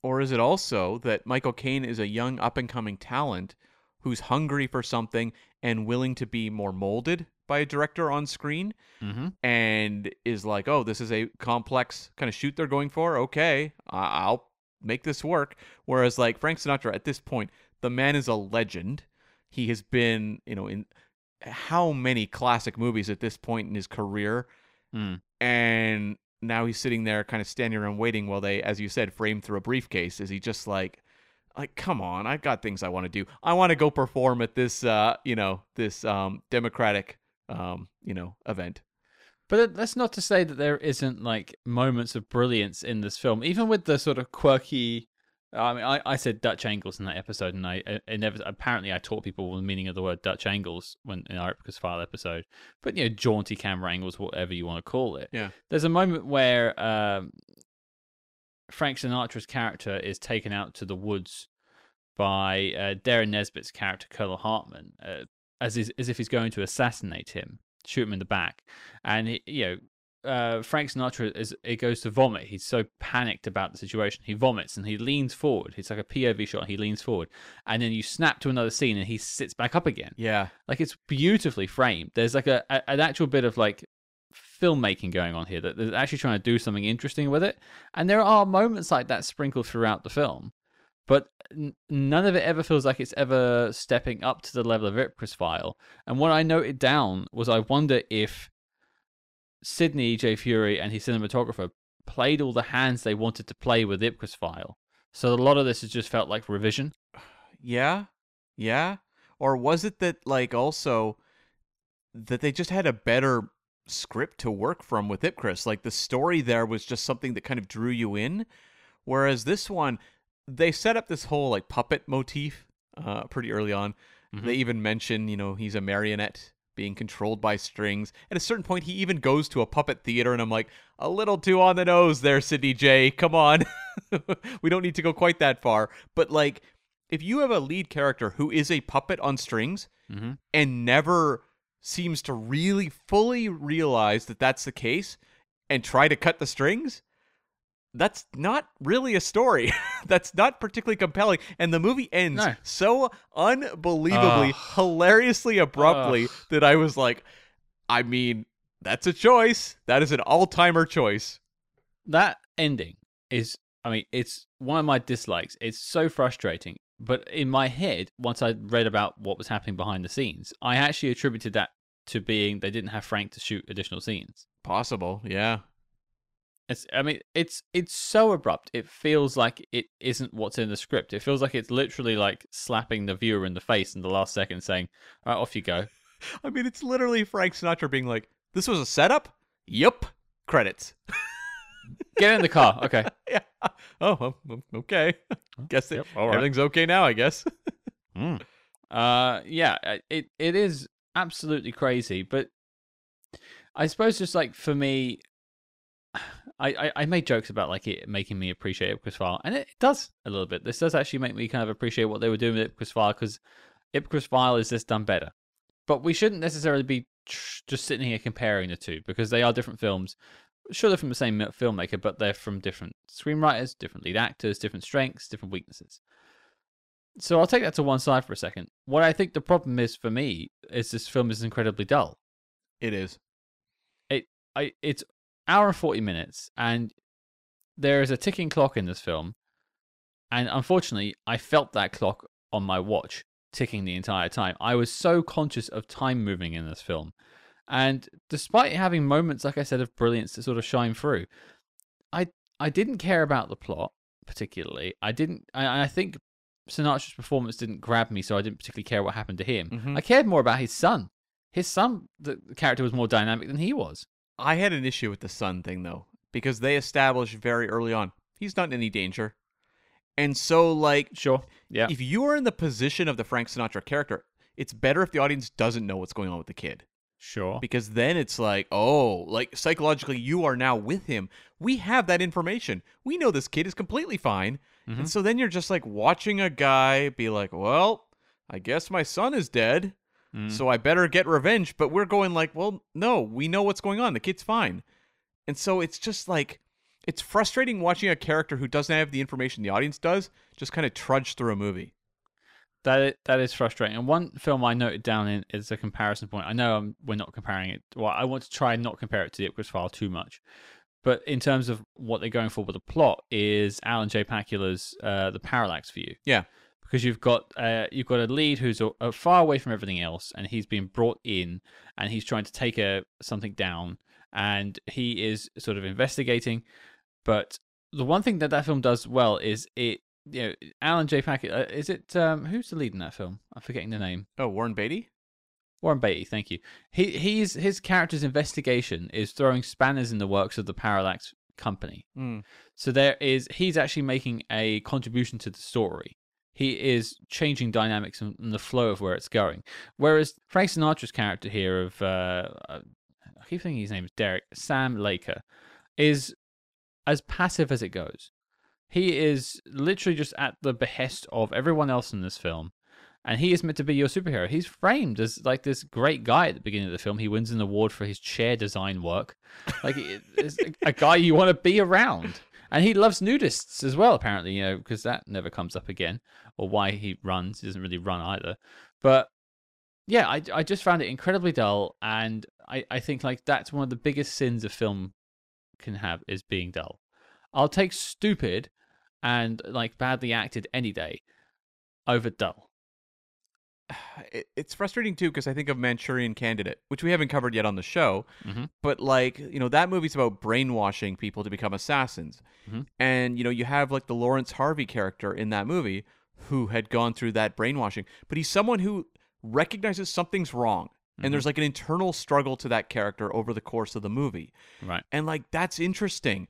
Speaker 2: Or is it also that Michael Caine is a young up and coming talent who's hungry for something and willing to be more molded by a director on screen
Speaker 1: Mm-hmm.
Speaker 2: and is like, oh, this is a complex kind of shoot they're going for. Okay, I- I'll make this work. Whereas, like Frank Sinatra, at this point, the man is a legend. He has been, you know, in how many classic movies at this point in his career.
Speaker 1: Mm.
Speaker 2: And now he's sitting there kind of standing around waiting while they, as you said, frame through a briefcase. Is he just like, like, come on, I've got things I want to do. I want to go perform at this, uh, you know, this um, democratic, um, you know, event.
Speaker 1: But that's not to say that there isn't like moments of brilliance in this film, even with the sort of quirky. I mean, I, I said Dutch angles in that episode, and I, I, I never apparently I taught people the meaning of the word Dutch angles when in our Ipcress file episode. But you know, jaunty camera angles, whatever you want to call it.
Speaker 2: Yeah.
Speaker 1: There's a moment where um, Frank Sinatra's character is taken out to the woods by uh, Derren Nesbitt's character, Colonel Hartman, uh, as is, as if he's going to assassinate him, shoot him in the back, and he, you know. Uh, Frank Sinatra is it goes to vomit. He's so panicked about the situation. He vomits and he leans forward. It's like a POV shot. He leans forward, and then you snap to another scene, and he sits back up again.
Speaker 2: Yeah.
Speaker 1: Like it's beautifully framed. There's like a, a an actual bit of like filmmaking going on here that they're actually trying to do something interesting with it. And there are moments like that sprinkled throughout the film, but n- none of it ever feels like it's ever stepping up to the level of Ipcress file. And what I noted down was I wonder if Sidney J. Furie and his cinematographer played all the hands they wanted to play with Ipcress file. So a lot of this has just felt like revision.
Speaker 2: Yeah. Yeah. Or was it that like also that they just had a better script to work from with Ipcress? Like the story there was just something that kind of drew you in. Whereas this one, they set up this whole like puppet motif uh, pretty early on.
Speaker 1: Mhm.
Speaker 2: They even mention, you know, he's a marionette being controlled by strings. At a certain point, he even goes to a puppet theater, and I'm like, a little too on the nose there, Sidney J. Come on. we don't need to go quite that far. But like, if you have a lead character who is a puppet on strings
Speaker 1: Mm-hmm.
Speaker 2: and never seems to really fully realize that that's the case and try to cut the strings, that's not really a story. that's not particularly compelling. And the movie ends
Speaker 1: No.
Speaker 2: so unbelievably,
Speaker 1: Ugh.
Speaker 2: hilariously abruptly
Speaker 1: Ugh.
Speaker 2: that I was like, I mean, That's a choice. That is an all-timer choice.
Speaker 1: That ending is, I mean, it's one of my dislikes. It's so frustrating. But in my head, once I read about what was happening behind the scenes, I actually attributed that to being they didn't have Frank to shoot additional scenes.
Speaker 2: Possible, yeah.
Speaker 1: It's, I mean, it's it's so abrupt. It feels like it isn't what's in the script. It feels like it's literally like slapping the viewer in the face in the last second, saying, "All right, off you go."
Speaker 2: I mean, it's literally Frank Sinatra being like, "This was a setup." Yup. Credits.
Speaker 1: Get in the car. Okay.
Speaker 2: yeah. Oh, okay. guess it,
Speaker 1: Yep, right.
Speaker 2: everything's okay now. I guess.
Speaker 1: Mm. Uh, yeah, uh, it it is absolutely crazy, but I suppose just like for me, I, I, I made jokes about like it making me appreciate Ipcress File, and it does a little bit. This does actually make me kind of appreciate what they were doing with Ipcress File because Ipcress File is just done better. But we shouldn't necessarily be tr- just sitting here comparing the two because they are different films. Sure, they're from the same filmmaker, but they're from different screenwriters, different lead actors, different strengths, different weaknesses. So I'll take that to one side for a second. What I think the problem is for me is this film is incredibly dull.
Speaker 2: It is.
Speaker 1: It I it's hour and forty minutes, and there is a ticking clock in this film, and unfortunately, I felt that clock on my watch ticking the entire time. I was so conscious of time moving in this film, and despite having moments, like I said, of brilliance to sort of shine through, I I didn't care about the plot particularly. I didn't. I, I think Sinatra's performance didn't grab me, so I didn't particularly care what happened to him.
Speaker 2: Mhm.
Speaker 1: I cared more about his son. His son, the character was more dynamic than he was.
Speaker 2: I had an issue with the son thing though, because they established very early on he's not in any danger, and so like
Speaker 1: Sure. Yeah.
Speaker 2: if you are in the position of the Frank Sinatra character, it's better if the audience doesn't know what's going on with the kid.
Speaker 1: Sure.
Speaker 2: because then it's like, oh, like psychologically, you are now with him. We have that information. We know this kid is completely fine.
Speaker 1: Mhm.
Speaker 2: And so then you're just like watching a guy be like, well, I guess my son is dead.
Speaker 1: Mm.
Speaker 2: So I better get revenge. But we're going like, well, no, we know what's going on. The kid's fine. And so it's just like, it's frustrating watching a character who doesn't have the information the audience does just kind of trudge through a movie.
Speaker 1: That that is frustrating. And one film I noted down in is a comparison point. I know um we're not comparing it. Well, I want to try and not compare it to the Ipcress File too much. But in terms of what they're going for with the plot, is Alan J. Pakula's uh, The Parallax View.
Speaker 2: Yeah.
Speaker 1: Because you've got uh, you've got a lead who's a, a far away from everything else, and he's been brought in, and he's trying to take a something down, and he is sort of investigating. But the one thing that that film does well is it you know Alan J. Packett uh, is it um who's the lead in that film? I'm forgetting the name.
Speaker 2: Oh, Warren Beatty?
Speaker 1: Warren Beatty, thank you. He he's his character's investigation is throwing spanners in the works of the Parallax company.
Speaker 2: Mm.
Speaker 1: So there is he's actually making a contribution to the story. He is changing dynamics and the flow of where it's going. Whereas Frank Sinatra's character here of uh, uh, I keep thinking his name is Derek Sam Laker is as passive as it goes. He is literally just at the behest of everyone else in this film. And he is meant to be your superhero. He's framed as like this great guy at the beginning of the film. He wins an award for his chair design work. Like a guy you want to be around. And he loves nudists as well, apparently, you know, because that never comes up again. Or why he runs. He doesn't really run either. But yeah, I, I just found it incredibly dull. And I, I think like that's one of the biggest sins a film can have is being dull. I'll take stupid and like badly acted any day over dull.
Speaker 2: it's frustrating too because I think of Manchurian Candidate, which we haven't covered yet on the show.
Speaker 1: Mhm.
Speaker 2: But like you know, that movie's about brainwashing people to become assassins,
Speaker 1: Mhm.
Speaker 2: and you know, you have like the Laurence Harvey character in that movie who had gone through that brainwashing, but he's someone who recognizes something's wrong, and there's like an internal struggle to that character over the course of the movie,
Speaker 1: Right.
Speaker 2: and like that's interesting.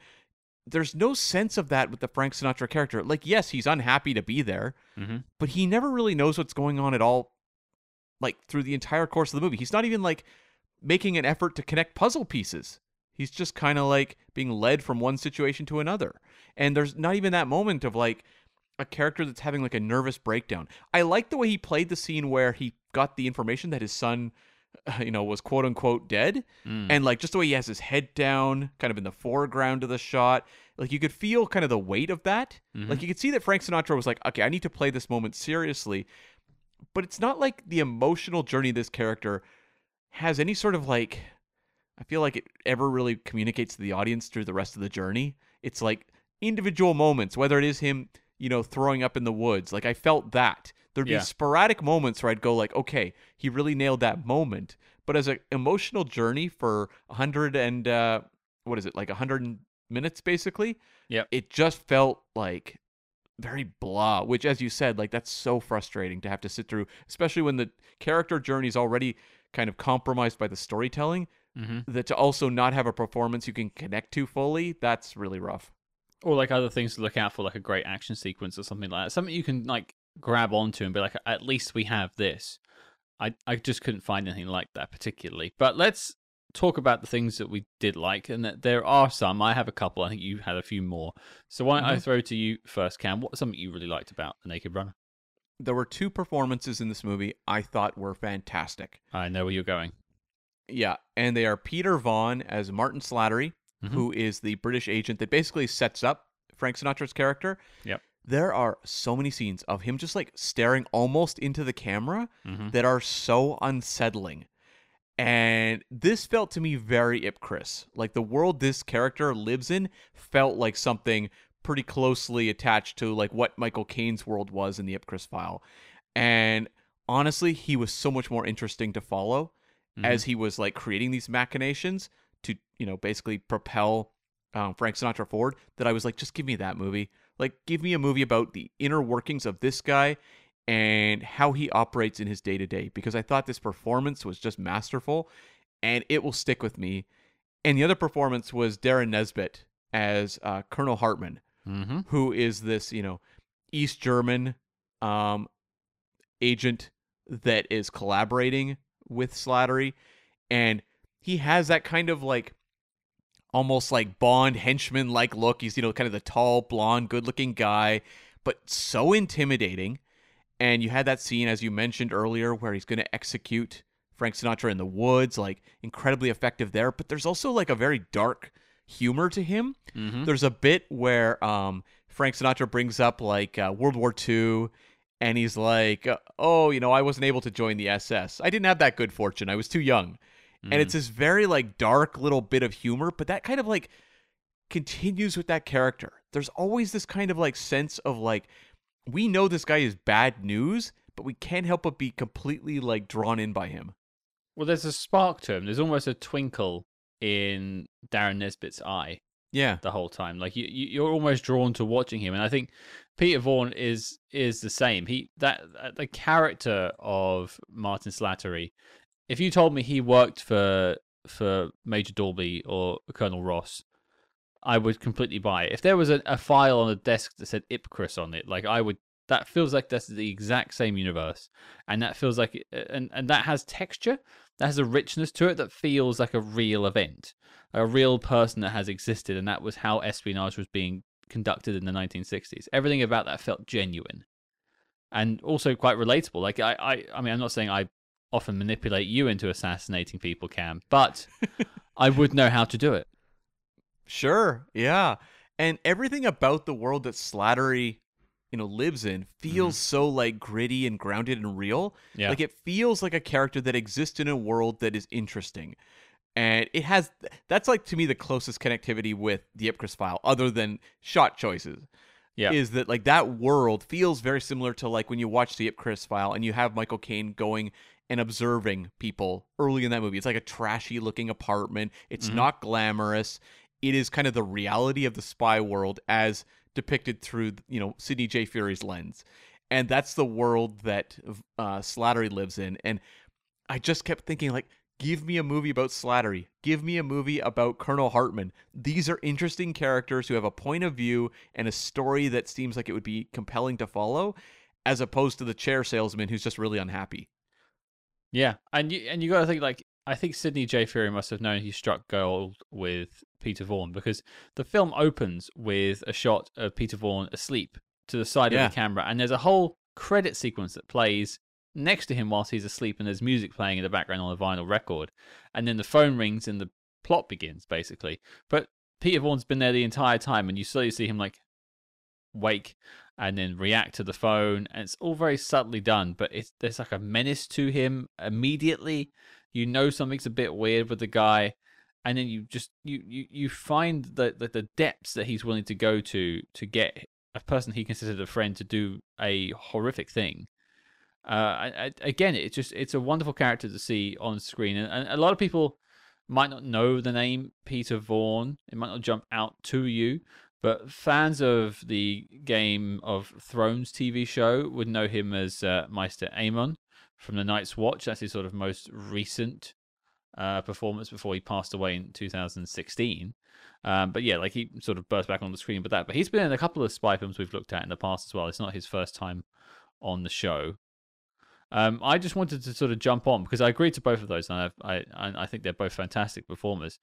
Speaker 2: There's no sense of that with the Frank Sinatra character. Like, yes, he's unhappy to be there,
Speaker 1: Mm-hmm.
Speaker 2: but he never really knows what's going on at all like through the entire course of the movie he's not even like making an effort to connect puzzle pieces he's just kind of like being led from one situation to another and there's not even that moment of like a character that's having like a nervous breakdown i like the way he played the scene where he got the information that his son you know was quote unquote dead
Speaker 1: Mm.
Speaker 2: and like just the way he has his head down kind of in the foreground of the shot like you could feel kind of the weight of that
Speaker 1: Mhm.
Speaker 2: like you could see that frank sinatra was like okay i need to play this moment seriously but it's not like the emotional journey of this character has any sort of like I feel like it ever really communicates to the audience through the rest of the journey. It's like individual moments, whether it is him, you know, throwing up in the woods. Like I felt that. There'd
Speaker 1: Yeah.
Speaker 2: be sporadic moments where I'd go like, okay, he really nailed that moment. But as an emotional journey for a hundred and uh, what is it, like a hundred minutes basically?
Speaker 1: Yep.
Speaker 2: It just felt like very blah. Which, as you said, like that's so frustrating to have to sit through, especially when the character journey is already kind of compromised by the storytelling.
Speaker 1: hmm
Speaker 2: That to also not have a performance you can connect to fully, that's really rough.
Speaker 1: Or like other things to look out for, like a great action sequence or something like that. Something you can like grab onto and be like, at least we have this. I I just couldn't find anything like that particularly. But let's talk about the things that we did like, and that there are some. I have a couple. I think you had a few more. So why don't I
Speaker 2: Mhm.
Speaker 1: throw to you first, Cam? What's something you really liked about the Naked Runner?
Speaker 2: There were two performances in this movie I thought were fantastic.
Speaker 1: I know where you're going.
Speaker 2: Yeah, and they are Peter Vaughan as Martin Slattery,
Speaker 1: Mhm.
Speaker 2: who is the British agent that basically sets up Frank Sinatra's character.
Speaker 1: Yep.
Speaker 2: There are so many scenes of him just like staring almost into the camera
Speaker 1: hmm
Speaker 2: that are so unsettling. And this felt to me very Ipcress. Like the world this character lives in felt like something pretty closely attached to like what Michael Caine's world was in the Ipcress file. And honestly, he was so much more interesting to follow
Speaker 1: Mhm.
Speaker 2: as he was like creating these machinations to, you know, basically propel um, Frank Sinatra forward that I was like, just give me that movie. Like, give me a movie about the inner workings of this guy and how he operates in his day to day because I thought this performance was just masterful and it will stick with me. And the other performance was Derren Nesbitt as uh, Colonel Hartman,
Speaker 1: hmm
Speaker 2: who is this, you know, East German um, agent that is collaborating with Slattery. And he has that kind of like almost like Bond henchman like look. He's, you know, kind of the tall, blonde, good looking guy, but so intimidating. And you had that scene, as you mentioned earlier, where he's going to execute Frank Sinatra in the woods, like incredibly effective there. But there's also like a very dark humor to him.
Speaker 1: hmm
Speaker 2: There's a bit where um, Frank Sinatra brings up like uh, World War II, and he's like, "Oh, you know, I wasn't able to join the SS. I didn't have that good fortune. I was too young." And it's this very like dark little bit of humor, but that kind of like continues with that character. There's always this kind of like sense of like we know this guy is bad news, but we can't help but be completely like drawn in by him.
Speaker 1: Well, there's a spark to him. There's almost a twinkle in Derren Nesbitt's eye
Speaker 2: Yeah.
Speaker 1: the whole time. Like you, you you're almost drawn to watching him, and I think Peter Vaughan is is the same. He that uh, the character of Martin Slattery. If you told me he worked for for Major Dolby or Colonel Ross, I would completely buy it. If there was a, a file on a desk that said Ipcress on it, like I would. That feels like that's the exact same universe, and that feels like, uh, and and that has texture, that has a richness to it that feels like a real event a real person that has existed, and that was how espionage was being conducted in the 1960s. Everything about that felt genuine, and also quite relatable. Like I, I, I mean, I'm not saying I often manipulate you into assassinating people, Cam, but I would know how to do it.
Speaker 2: Sure, yeah. And everything about the world that Slattery, you know, lives in feels mm-hmm. so like gritty and grounded and real.
Speaker 1: Yeah,
Speaker 2: Like it feels like a character that exists in a world that is interesting. And it has that's like to me the closest connectivity with the Ipcress file, other than shot choices.
Speaker 1: Yeah.
Speaker 2: Is that like that world feels very similar to like when you watch the Ipcress file and you have Michael Caine going and observing people early in that movie. It's like a trashy looking apartment. It's
Speaker 1: Mhm.
Speaker 2: not glamorous. It is kind of the reality of the spy world as depicted through, you know, Sidney J. Furie's lens. And that's the world that uh, Slattery lives in. And I just kept thinking, like, give me a movie about Slattery. Give me a movie about Colonel Hartman. These are interesting characters who have a point of view and a story that seems like it would be compelling to follow, as opposed to the chair salesman who's just really unhappy.
Speaker 1: Yeah, and you and you got to think like I think Sidney J. Furie must have known he struck gold with Peter Vaughan because the film opens with a shot of Peter Vaughan asleep to the side
Speaker 2: Yeah.
Speaker 1: of the camera, and there's a whole credit sequence that plays next to him whilst he's asleep, and there's music playing in the background on a vinyl record, and then the phone rings and the plot begins basically. But Peter Vaughan's been there the entire time, and you slowly see him like wake and then react to the phone, and it's all very subtly done. But it's there's like a menace to him immediately. You know something's a bit weird with the guy, and then you just you you you find that the the depths that he's willing to go to to get a person he considered a friend to do a horrific thing. Uh, I, I, again, it's just it's a wonderful character to see on screen, and, and a lot of people might not know the name Peter Vaughan. It might not jump out to you, but fans of the Game of Thrones TV show would know him as uh, Maester Aemon from the Night's Watch. That's his sort of most recent uh, performance before he passed away in 2016. Um, but yeah, like he sort of burst back on the screen with that. But he's been in a couple of spy films we've looked at in the past as well. It's not his first time on the show. Um, I just wanted to sort of jump on because I agree to both of those, and I I, I think they're both fantastic performers.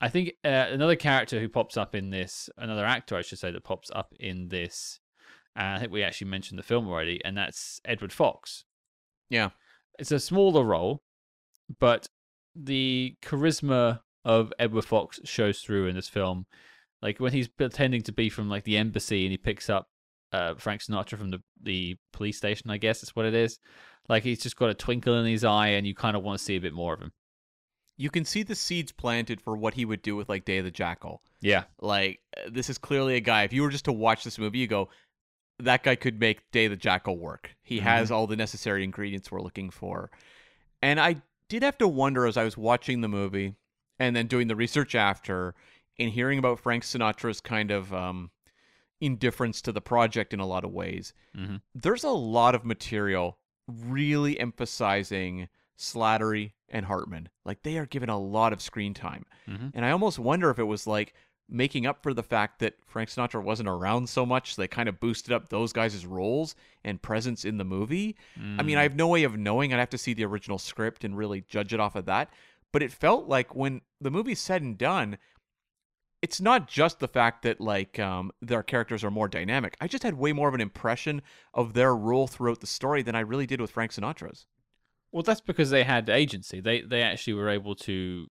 Speaker 1: I think uh, another character who pops up in this, another actor I should say that pops up in this, and I think we actually mentioned the film already, and that's Edward Fox.
Speaker 2: Yeah,
Speaker 1: it's a smaller role, but the charisma of Edward Fox shows through in this film. Like when he's pretending to be from like the embassy and he picks up uh, Frank Sinatra from the the police station, I guess that's what it is. Like he's just got a twinkle in his eye, and you kind of want to see a bit more of him.
Speaker 2: You can see the seeds planted for what he would do with like Day of the Jackal.
Speaker 1: Yeah,
Speaker 2: like this is clearly a guy. If you were just to watch this movie, you go, that guy could make Day of the Jackal work. He mm-hmm. has all the necessary ingredients we're looking for. And I did have to wonder as I was watching the movie and then doing the research after and hearing about Frank Sinatra's kind of um, indifference to the project in a lot of ways. Mm-hmm. There's a lot of material really emphasizing Slattery and Hartman. Like they are given a lot of screen time. Mm-hmm. And I almost wonder if it was like making up for the fact that Frank Sinatra wasn't around so much. So they kind of boosted up those guys' roles and presence in the movie. Mm. I mean, I mm. have no way of knowing. I'd have to see the original script and really judge it off of that. But it felt like when the movie's said and done, it's not just the fact that like um, their characters are more dynamic. I just had way more of an impression of their role throughout the story than I really did with Frank Sinatra's.
Speaker 1: Well, that's because they had agency. They they actually were able to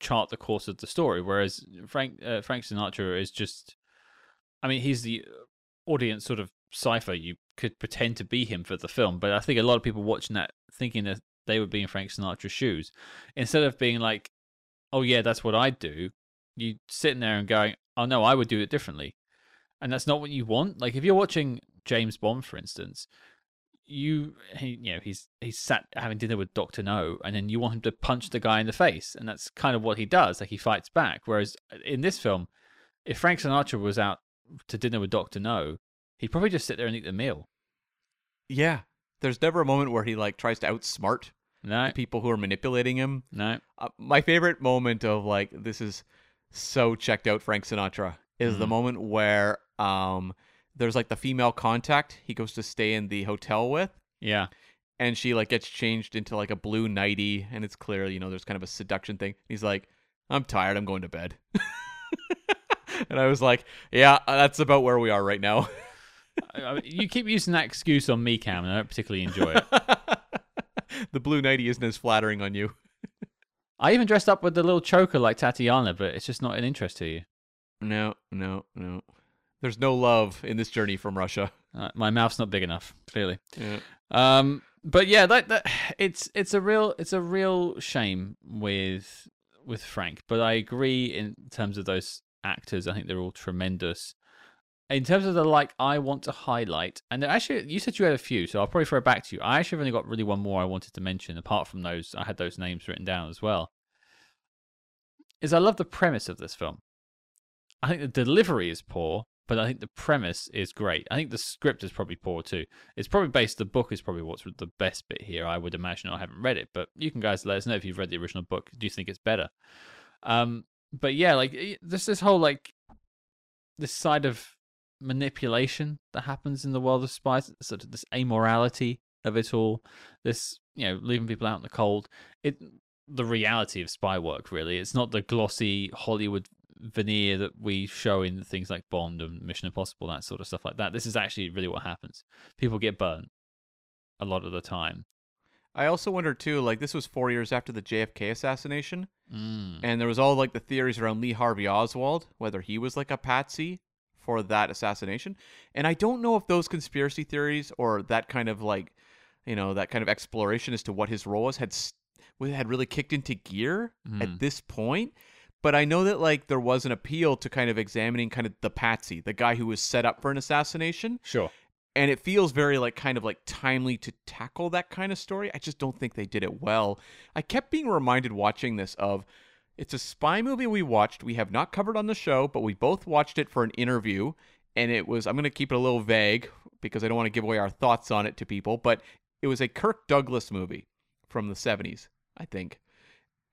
Speaker 1: chart the course of the story. Whereas Frank uh, Frank Sinatra is just, I mean, he's the audience sort of cipher. You could pretend to be him for the film, but I think a lot of people watching that thinking that they would be in Frank Sinatra's shoes, instead of being like, "Oh yeah, that's what I'd do," you sitting there and going, "Oh no, I would do it differently," and that's not what you want. Like if you're watching James Bond, for instance, you he, you know he's he's sat having dinner with Doctor No, and then you want him to punch the guy in the face, and that's kind of what he does. Like he fights back. Whereas uh, in this film, if Frank Sinatra was out to dinner with Doctor No, he'd probably just sit there and eat the meal.
Speaker 2: Yeah, there's never a moment where he like tries to outsmart
Speaker 1: no.
Speaker 2: people who are manipulating him.
Speaker 1: No,
Speaker 2: uh, my favorite moment of like this is so checked out Frank Sinatra is mm. the moment where um there's like the female contact he goes to stay in the hotel with.
Speaker 1: Yeah.
Speaker 2: And she like gets changed into like a blue nighty and it's clear, you know, there's kind of a seduction thing. He's like, I'm tired, I'm going to bed. and I was like, yeah, uh, that's about where we are right now.
Speaker 1: you keep using that excuse on me, Cam, and I don't particularly enjoy it.
Speaker 2: the blue nighty isn't as flattering on you.
Speaker 1: I even dressed up with the little choker like Tatiana, but it's just not an interest to you.
Speaker 2: No, no, no. There's no love in this journey from Russia.
Speaker 1: Uh, my mouth's not big enough, clearly. Yeah. Um, but yeah, that, that it's it's a real it's a real shame with with Frank. But I agree in terms of those actors. I think they're all tremendous. In terms of the like, I want to highlight, and actually, you said you had a few, so I'll probably throw it back to you. I actually have only got really one more I wanted to mention. Apart from those, I had those names written down as well. Is I love the premise of this film. I think the delivery is poor, but I think the premise is great. I think the script is probably poor too. It's probably based. The book is probably what's the best bit here. I would imagine. I haven't read it, but you can guys let us know if you've read the original book. Do you think it's better? Um, but yeah, like this this whole like this side of manipulation that happens in the world of spies, sort of this amorality of it all, this you know leaving people out in the cold. It the reality of spy work really. It's not the glossy Hollywood veneer that we show in things like Bond and Mission Impossible, that sort of stuff like that. This is actually really what happens. People get burnt a lot of the time.
Speaker 2: I also wonder too, like this was four years after the JFK assassination,
Speaker 1: mm.
Speaker 2: and there was all like the theories around Lee Harvey Oswald, whether he was like a patsy for that assassination. And I don't know if those conspiracy theories or that kind of like, you know, that kind of exploration as to what his role was had had really kicked into gear
Speaker 1: Mm.
Speaker 2: at this point. But I know that like there was an appeal to kind of examining kind of the patsy, the guy who was set up for an assassination,
Speaker 1: Sure.
Speaker 2: and it feels very like kind of like timely to tackle that kind of story. I just don't think they did it well. I kept being reminded watching this of it's a spy movie we watched. We have not covered on the show, but we both watched it for an interview, and it was I'm going to keep it a little vague because I don't want to give away our thoughts on it to people, but it was a Kirk Douglas movie from the 70s, I think.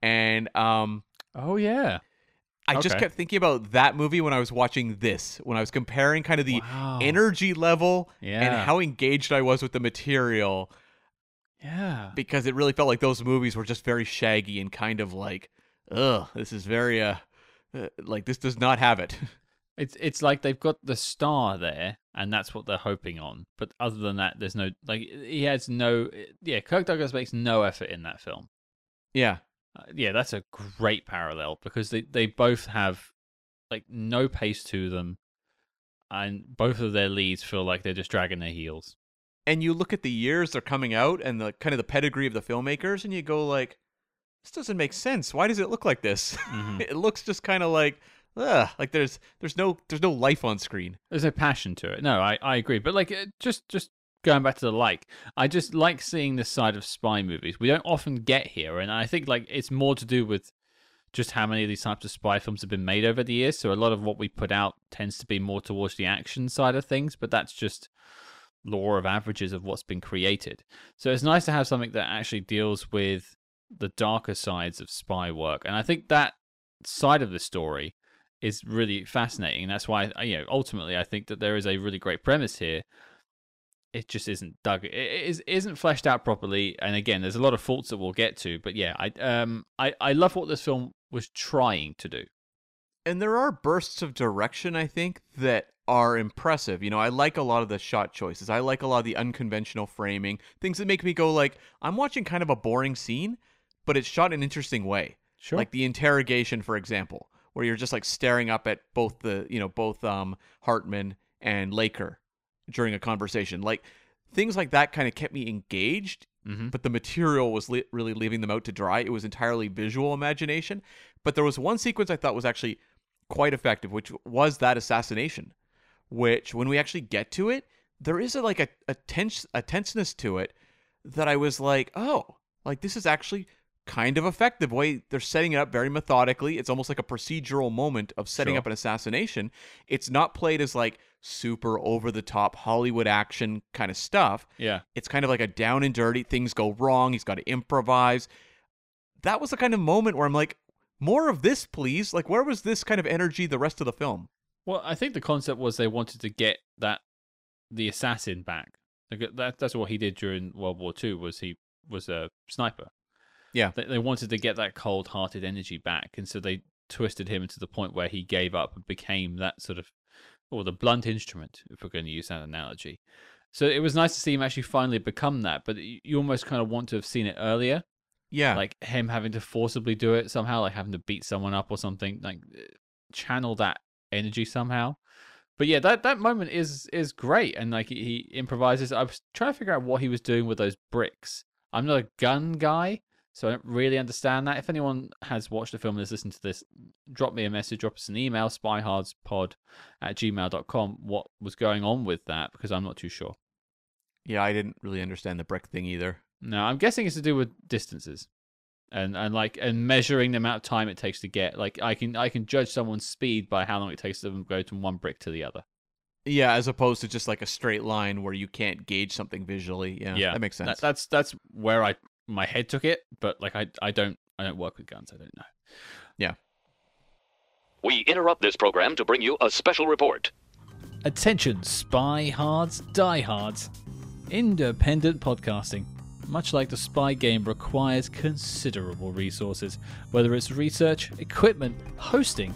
Speaker 2: And um
Speaker 1: Oh yeah.
Speaker 2: I just kept thinking about that movie when I was watching this, when I was comparing kind of the
Speaker 1: Wow.
Speaker 2: energy level and how engaged I was with the material
Speaker 1: Yeah.
Speaker 2: because it really felt like those movies were just very shaggy and kind of like, ugh, this is very uh, uh like this does not have it.
Speaker 1: It's it's like they've got the star there, and that's what they're hoping on. But other than that, there's no like he has no. Yeah, Kirk Douglas makes no effort in that film.
Speaker 2: yeah.
Speaker 1: Uh, yeah, that's a great parallel because they they both have like no pace to them, and both of their leads feel like they're just dragging their heels.
Speaker 2: And you look at the years they're coming out and the kind of the pedigree of the filmmakers and you go like this doesn't make sense. Why does it look like this?
Speaker 1: Mhm.
Speaker 2: it looks just kind of like ugh, like there's there's no there's no life on screen.
Speaker 1: There's no passion to it. No, I, I agree. But like, uh, just just going back to the like, I just like seeing this side of spy movies. We don't often get here, and I think like it's more to do with just how many of these types of spy films have been made over the years. So a lot of what we put out tends to be more towards the action side of things. But that's just law of averages of what's been created. So it's nice to have something that actually deals with the darker sides of spy work, and I think that side of the story is really fascinating. That's why, you know, ultimately, I think that there is a really great premise here. It just isn't dug. It is isn't fleshed out properly. And again, there's a lot of faults that we'll get to. But yeah, I um I I love what this film was trying to do.
Speaker 2: And there are bursts of direction I think that are impressive. You know, I like a lot of the shot choices. I like a lot of the unconventional framing, things that make me go like I'm watching kind of a boring scene, but it's shot in an interesting way.
Speaker 1: Sure.
Speaker 2: Like the interrogation, for example, where you're just like staring up at both the, you know, both um Hartman and Laker during a conversation. Like things like that kind of kept me engaged,
Speaker 1: hmm
Speaker 2: but the material was li- really leaving them out to dry. It was entirely visual imagination. But there was one sequence I thought was actually quite effective, which was that assassination. Which, when we actually get to it, there is a, like a, a tense a tenseness to it that I was like, oh, like this is actually kind of effective. Way they're setting it up very methodically. It's almost like a procedural moment of setting
Speaker 1: Sure.
Speaker 2: up an assassination. It's not played as like super over the top Hollywood action kind of stuff
Speaker 1: Yeah.
Speaker 2: it's kind of like a down and dirty things go wrong he's got to improvise that was the kind of moment where i'm like more of this please like where was this kind of energy the rest of the film
Speaker 1: Well, I think the concept was they wanted to get that the assassin back. Like, that that's what he did during World War II. Was he was a sniper?
Speaker 2: Yeah.
Speaker 1: They, they wanted to get that cold-hearted energy back, and so they twisted him to the point where he gave up and became that sort of, or the blunt instrument, if we're going to use that analogy. So it was nice to see him actually finally become that, but you almost kind of want to have seen it earlier
Speaker 2: yeah
Speaker 1: like him having to forcibly do it somehow, like having to beat someone up or something, like uh, channel that energy somehow. But yeah, that that moment is is great, and like he, he improvises. I was trying to figure out what he was doing with those bricks. I'm not a gun guy, so I don't really understand that. If anyone has watched the film and has listened to this, drop me a message, drop us an email, spyhardspod at gmail.com, what was going on with that, because I'm not too sure.
Speaker 2: yeah i didn't really understand the brick thing either
Speaker 1: No, I'm guessing it's to do with distances, and and like and measuring the amount of time it takes to get. Like I can I can judge someone's speed by how long it takes them to go from one brick to the other.
Speaker 2: yeah as opposed to just like a straight line where you can't gauge something visually yeah,
Speaker 1: Yeah,
Speaker 2: that makes sense
Speaker 1: That, that's that's where I my head took it, but like I I don't I don't work with guns. I don't know. Yeah.
Speaker 3: We interrupt this program to bring you a special report.
Speaker 1: Attention, spy hards, diehards. Independent podcasting, much like the spy game, requires considerable resources, whether it's research, equipment, hosting,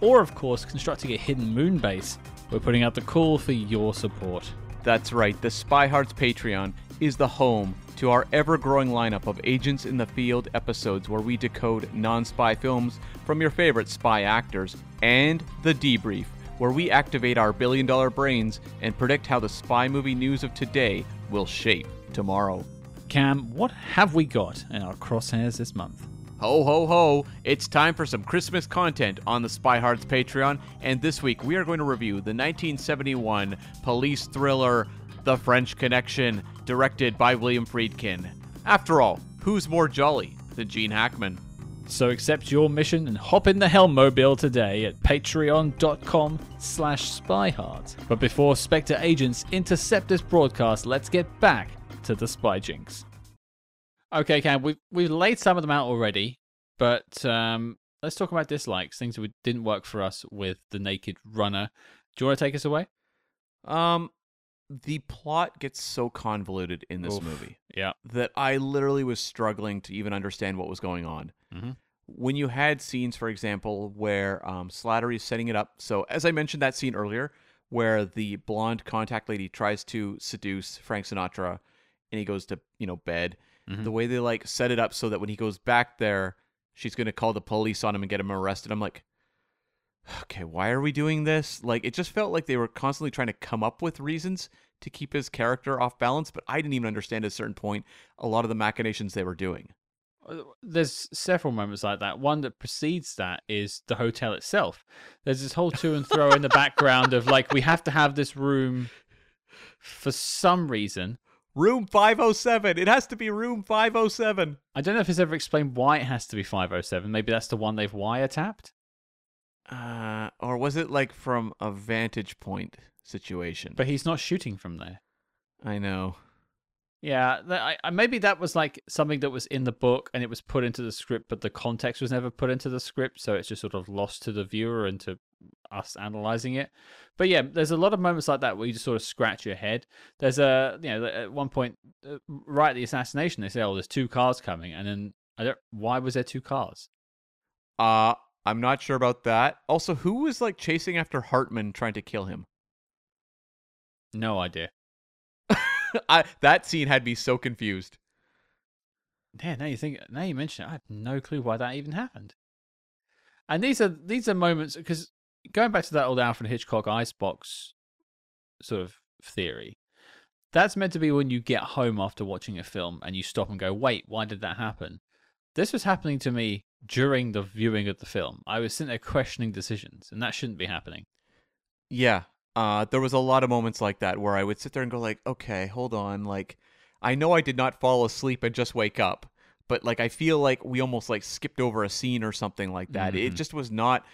Speaker 1: or of course constructing a hidden moon base. We're putting out the call for your support.
Speaker 2: That's right, the Spy Hards Patreon is the home to our ever growing lineup of Agents in the Field episodes where we decode non spy films from your favorite spy actors, and The Debrief, where we activate our billion dollar brains and predict how the spy movie news of today will shape tomorrow.
Speaker 1: Cam, what have we got in our crosshairs this month?
Speaker 2: Ho ho ho! It's time for some Christmas content on the Spy Hards Patreon, and this week we are going to review the 1971 police thriller The French Connection, directed by William Friedkin. After all, who's more jolly than Gene Hackman?
Speaker 1: So accept your mission and hop in the Helmmobile today at patreon.com slash spyhard. But before Spectre agents intercept this broadcast, let's get back to the spy jinx. Okay, Cam, we've, we've laid some of them out already, but um, let's talk about dislikes, things that didn't work for us with The Naked Runner. Do you want to take us away?
Speaker 2: Um, the plot gets so convoluted in this
Speaker 1: Oof.
Speaker 2: movie
Speaker 1: Yeah.
Speaker 2: that I literally was struggling to even understand what was going on.
Speaker 1: Mhm.
Speaker 2: When you had scenes, for example, where um, Slattery is setting it up. So, as I mentioned that scene earlier, where the blonde contact lady tries to seduce Frank Sinatra, and he goes to you know bed.
Speaker 1: Mhm.
Speaker 2: The way they like set it up so that when he goes back there, she's gonna call the police on him and get him arrested. I'm like, okay, why are we doing this? Like, it just felt like they were constantly trying to come up with reasons to keep his character off balance, but I didn't even understand at a certain point a lot of the machinations they were doing.
Speaker 1: Uh, There's several moments like that. One that precedes that is the hotel itself. There's this whole to and fro in the background of like we have to have this room for some reason.
Speaker 2: Room 507. It has to be room 507.
Speaker 1: I don't know if it's ever explained why it has to be 507. Maybe that's the one they've wiretapped.
Speaker 2: Uh, or was it like from a vantage point situation?
Speaker 1: But he's not shooting from there.
Speaker 2: I know.
Speaker 1: Yeah, I, I, maybe that was like something that was in the book and it was put into the script, but the context was never put into the script, so it's just sort of lost to the viewer and to us analyzing it. But yeah, there's a lot of moments like that where you just sort of scratch your head. There's a, you know, at one point, uh, right at the assassination, they say, "Oh, there's two cars coming," and then I don't. Why was there two cars?
Speaker 2: Uh, I'm not sure about that. Also, who was like chasing after Hartman trying to kill him?
Speaker 1: No idea.
Speaker 2: I, that scene had me so confused.
Speaker 1: Yeah, now you think, now you mention it, I have no clue why that even happened. And these are these are moments because going back to that old Alfred Hitchcock icebox sort of theory, that's meant to be when you get home after watching a film and you stop and go, "Wait, why did that happen?" This was happening to me during the viewing of the film. I was sitting there questioning decisions, and that shouldn't be happening.
Speaker 2: Yeah. Uh, there was a lot of moments like that where I would sit there and go like, okay, hold on. Like, I know I did not fall asleep and just wake up, but like I feel like we almost like skipped over a scene or something like that. It
Speaker 1: Mhm.
Speaker 2: just was not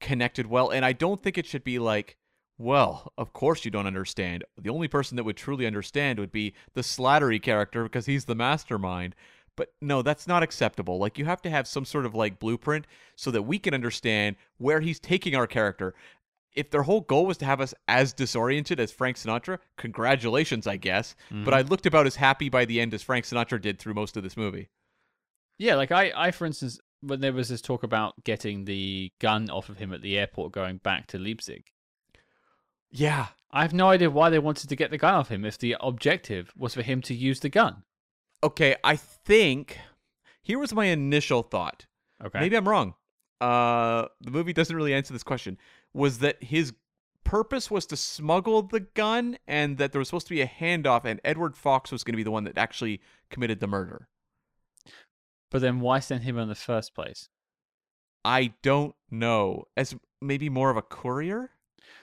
Speaker 2: connected well, and I don't think it should be like, well, of course you don't understand. The only person that would truly understand would be the Slattery character because he's the mastermind. But no, that's not acceptable. Like you have to have some sort of like blueprint so that we can understand where he's taking our character. If their whole goal was to have us as disoriented as Frank Sinatra, congratulations, I guess. But mm-hmm. I looked about as happy by the end as Frank Sinatra did through most of this movie.
Speaker 1: Yeah, like I, I for instance, when there was this talk about getting the gun off of him at the airport going back to Leipzig,
Speaker 2: Yeah.
Speaker 1: I have no idea why they wanted to get the gun off him if the objective was for him to use the gun.
Speaker 2: Okay, I think here was my initial thought.
Speaker 1: Okay.
Speaker 2: Maybe I'm wrong. Uh, the movie doesn't really answer this question. Was that his purpose was to smuggle the gun, and that there was supposed to be a handoff, and Edward Fox was going to be the one that actually committed the murder?
Speaker 1: But then why send him in the first place?
Speaker 2: I don't know. As maybe more of a courier,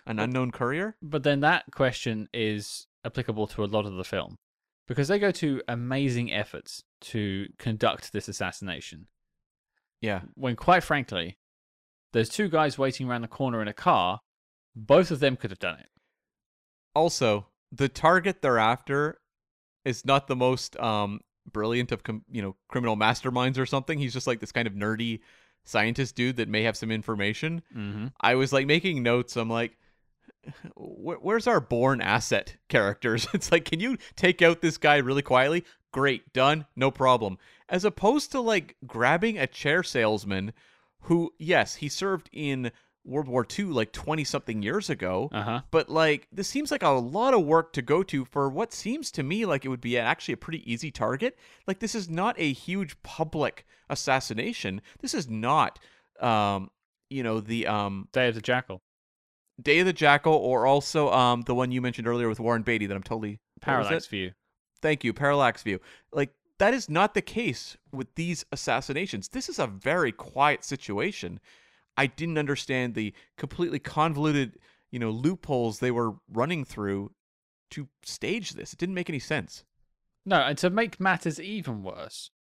Speaker 2: an unknown courier.
Speaker 1: But then that question is applicable to a lot of the film because they go to amazing efforts to conduct this assassination.
Speaker 2: Yeah.
Speaker 1: When quite frankly, there's two guys waiting around the corner in a car. Both of them could have done it.
Speaker 2: Also, the target they're after is not the most um brilliant of com- you know criminal masterminds or something. He's just like this kind of nerdy scientist dude that may have some information.
Speaker 1: Mm-hmm.
Speaker 2: I was like making notes. I'm like, "Wh- where's our Bourne asset characters? It's like, can you take out this guy really quietly? Great, done, no problem. As opposed to like grabbing a chair salesman who, yes, he served in World War II like 20 something years ago.
Speaker 1: Uh huh.
Speaker 2: But like this seems like a lot of work to go to for what seems to me like it would be actually a pretty easy target. Like this is not a huge public assassination. This is not um you know the um
Speaker 1: Day of the Jackal.
Speaker 2: Day of the Jackal or also um the one you mentioned earlier with Warren Beatty that I'm totally
Speaker 1: Parallax? View.
Speaker 2: Thank you, parallax view. Like that is not the case with these assassinations. This is a very quiet situation. I didn't understand the completely convoluted, you know, loopholes they were running through to stage this. It didn't make any sense.
Speaker 1: No, and to make matters even worse,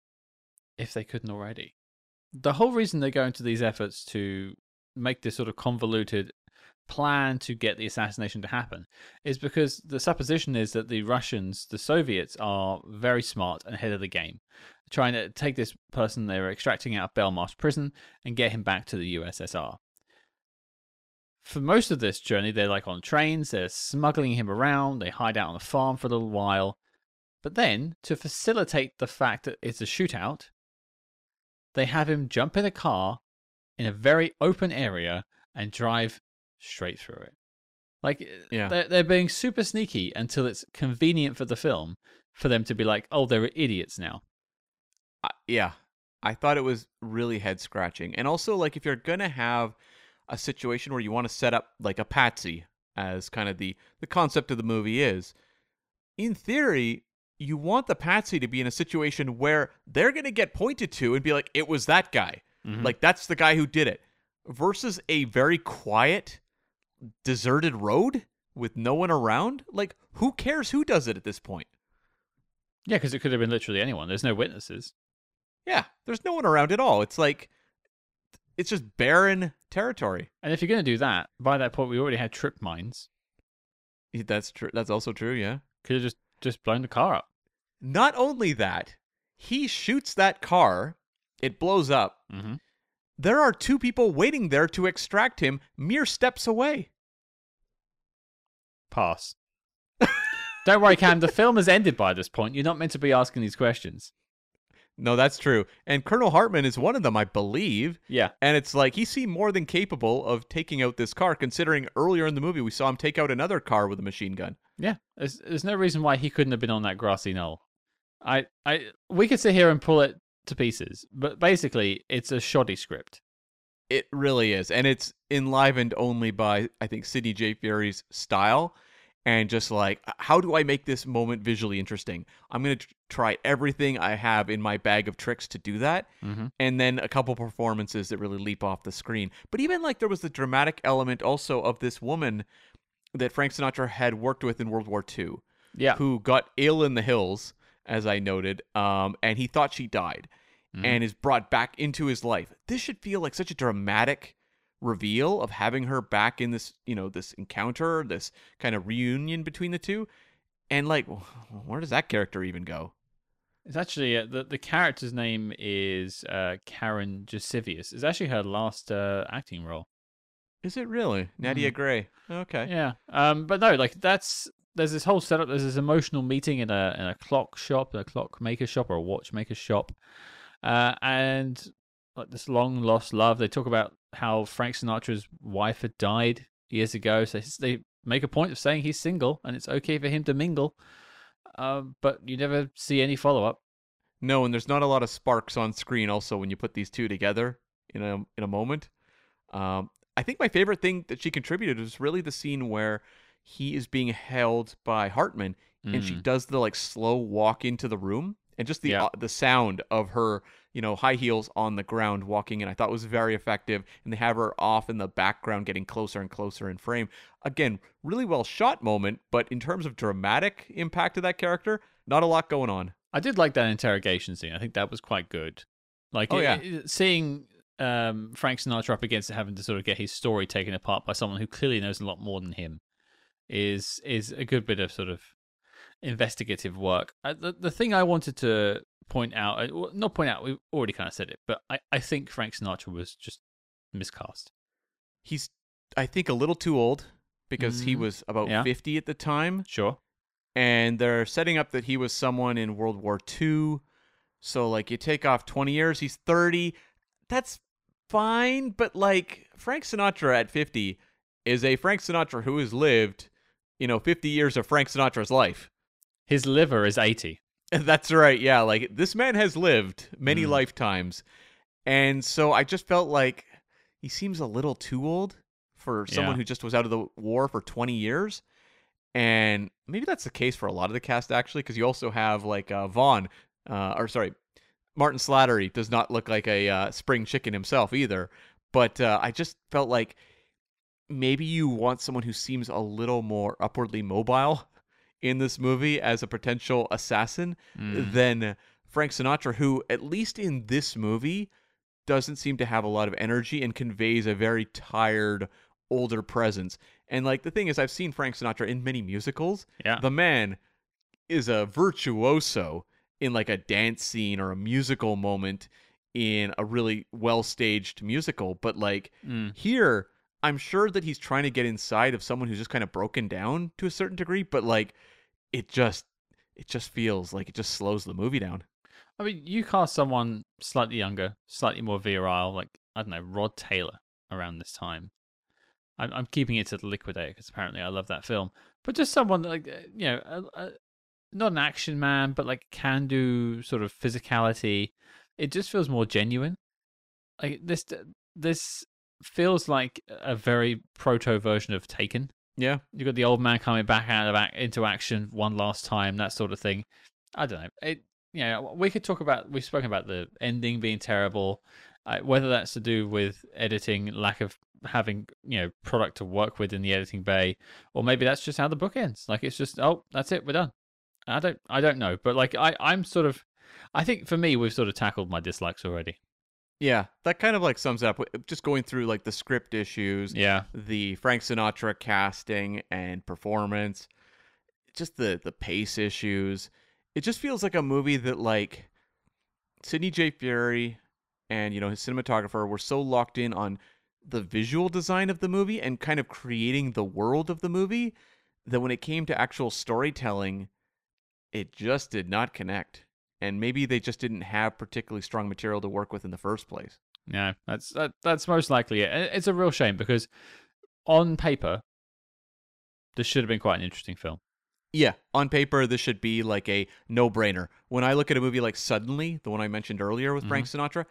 Speaker 1: if they couldn't already, the whole reason they go into these efforts to make this sort of convoluted plan to get the assassination to happen is because the supposition is that the Russians, the Soviets, are very smart and ahead of the game, trying to take this person they were extracting out of Belmarsh prison and get him back to the USSR. For most of this journey, they're like on trains, they're smuggling him around, they hide out on a farm for a little while. But then, to facilitate the fact that it's a shootout, they have him jump in a car in a very open area and drive straight through it. Like
Speaker 2: Yeah.
Speaker 1: they're, they're being super sneaky until it's convenient for the film for them to be like, oh, they're idiots now.
Speaker 2: I, yeah, I thought it was really head scratching. And also, like, if you're gonna have a situation where you want to set up like a patsy, as kind of the the concept of the movie is, in theory, you want the patsy to be in a situation where they're gonna get pointed to and be like, "It was that guy."
Speaker 1: Mhm.
Speaker 2: Like that's the guy who did it. Versus a very quiet, deserted road with no one around. Like, who cares who does it at this point?
Speaker 1: Yeah, because it could have been literally anyone. There's no witnesses.
Speaker 2: Yeah, there's no one around at all. It's like it's just barren territory.
Speaker 1: And if you're going to do that, by that point, we already had trip mines.
Speaker 2: That's true. That's also true. Yeah.
Speaker 1: Could have just just blown the car up.
Speaker 2: Not only that, he shoots that car. It blows up.
Speaker 1: hmm
Speaker 2: There are two people waiting there to extract him mere steps away.
Speaker 1: Pass. Don't worry, Cam. The film has ended by this point. You're not meant to be asking these questions.
Speaker 2: No, that's true. And Colonel Hartman is one of them, I believe.
Speaker 1: Yeah.
Speaker 2: And it's like he seemed more than capable of taking out this car, considering earlier in the movie we saw him take out another car with a machine gun.
Speaker 1: Yeah. There's there's no reason why he couldn't have been on that grassy knoll. I I we could sit here and pull it to pieces, but basically it's a shoddy script.
Speaker 2: It really is. And it's enlivened only by, I think, Sidney J. Furie's style and just like, how do I make this moment visually interesting? I'm going to try everything I have in my bag of tricks to do that.
Speaker 1: Mm-hmm.
Speaker 2: And then a couple performances that really leap off the screen. But even like there was the dramatic element also of this woman that Frank Sinatra had worked with in World War II
Speaker 1: Yeah.
Speaker 2: who got ill in the hills, as I noted, um, and he thought she died
Speaker 1: Mhm.
Speaker 2: and is brought back into his life. This should feel like such a dramatic reveal of having her back in this, you know, this encounter, this kind of reunion between the two. And like, where does that character even go?
Speaker 1: It's actually uh, the the character's name is uh, Karen Gisevius. It's actually her last uh, acting role.
Speaker 2: Is it really Nadia Gray? Okay.
Speaker 1: Yeah. Um. But no, like that's there's this whole setup. There's this emotional meeting in a in a clock shop, a clockmaker shop, or a watchmaker shop, uh, and like this long lost love. They talk about how Frank Sinatra's wife had died years ago, so they make a point of saying he's single and it's okay for him to mingle. Um, but you never see any follow up.
Speaker 2: No, and there's not a lot of sparks on screen. Also, when you put these two together in a in a moment, um, I think my favorite thing that she contributed was really the scene where he is being held by Hartman, and she does the like slow walk into the room, and just the
Speaker 1: Yeah.
Speaker 2: uh, the sound of her, you know, high heels on the ground walking in. I thought was very effective, and they have her off in the background, getting closer and closer in frame. Again, really well shot moment, but in terms of dramatic impact of that character, not a lot going on.
Speaker 1: I did like that interrogation scene. I think that was quite good. Like,
Speaker 2: Oh,
Speaker 1: it-
Speaker 2: yeah.
Speaker 1: it- seeing um, Frank Sinatra up against it, having to sort of get his story taken apart by someone who clearly knows a lot more than him, is is a good bit of sort of investigative work. Uh, the the thing I wanted to point out, uh, not point out, we've already kind of said it, but I, I think Frank Sinatra was just miscast.
Speaker 2: he's I think a little too old because he
Speaker 1: Mhm.
Speaker 2: was about
Speaker 1: Yeah.
Speaker 2: 50 at the time
Speaker 1: Sure.
Speaker 2: and they're setting up that he was someone in World War II. So like you take off 20 years, he's 30. That's fine, but like Frank Sinatra at 50 is a Frank Sinatra who has lived, you know, 50 years of Frank Sinatra's life.
Speaker 1: His liver is 80.
Speaker 2: That's right. Yeah, like this man has lived many
Speaker 1: Mm.
Speaker 2: lifetimes. And so I just felt like he seems a little too old for someone
Speaker 1: Yeah.
Speaker 2: who just was out of the war for 20 years. And maybe that's the case for a lot of the cast actually, because you also have like uh, Vaughan, uh, or sorry, Martin Slattery does not look like a uh, spring chicken himself either. But uh, I just felt like maybe you want someone who seems a little more upwardly mobile in this movie as a potential assassin
Speaker 1: Mm.
Speaker 2: than Frank Sinatra, who, at least in this movie, doesn't seem to have a lot of energy and conveys a very tired, older presence. And like the thing is, I've seen Frank Sinatra in many musicals.
Speaker 1: Yeah.
Speaker 2: The man is a virtuoso in like a dance scene or a musical moment in a really well staged musical. But like
Speaker 1: Mm.
Speaker 2: here, I'm sure that he's trying to get inside of someone who's just kind of broken down to a certain degree, but like it just it just feels like it just slows the movie down.
Speaker 1: I mean, you cast someone slightly younger, slightly more virile, like I don't know, Rod Taylor around this time. I'm, I'm keeping it to the Liquidator because apparently I love that film. But just someone like uh, you know, a, a, not an action man, but like can do sort of physicality. It just feels more genuine. Like this, this feels like a very proto version of Taken.
Speaker 2: Yeah.
Speaker 1: You got the old man coming back out of into action one last time, that sort of thing. I don't know. It, you know, we could talk about. We've spoken about the ending being terrible, uh, whether that's to do with editing, lack of having you know product to work with in the editing bay, or maybe that's just how the book ends. Like it's just, oh, that's it, we're done. I don't, I don't know, but like I, I'm sort of, I think for me, we've sort of tackled my dislikes already.
Speaker 2: Yeah, that kind of like sums up. Just going through like the script issues,
Speaker 1: Yeah,
Speaker 2: the Frank Sinatra casting and performance, just the the pace issues. It just feels like a movie that like Sidney J. Furie and you know his cinematographer were so locked in on the visual design of the movie and kind of creating the world of the movie that when it came to actual storytelling, it just did not connect. And maybe they just didn't have particularly strong material to work with in the first place.
Speaker 1: Yeah, that's that, that's most likely it. It's a real shame because on paper, this should have been quite an interesting film.
Speaker 2: Yeah, on paper, this should be like a no brainer. When I look at a movie like Suddenly, the one I mentioned earlier with Frank mm-hmm. Sinatra,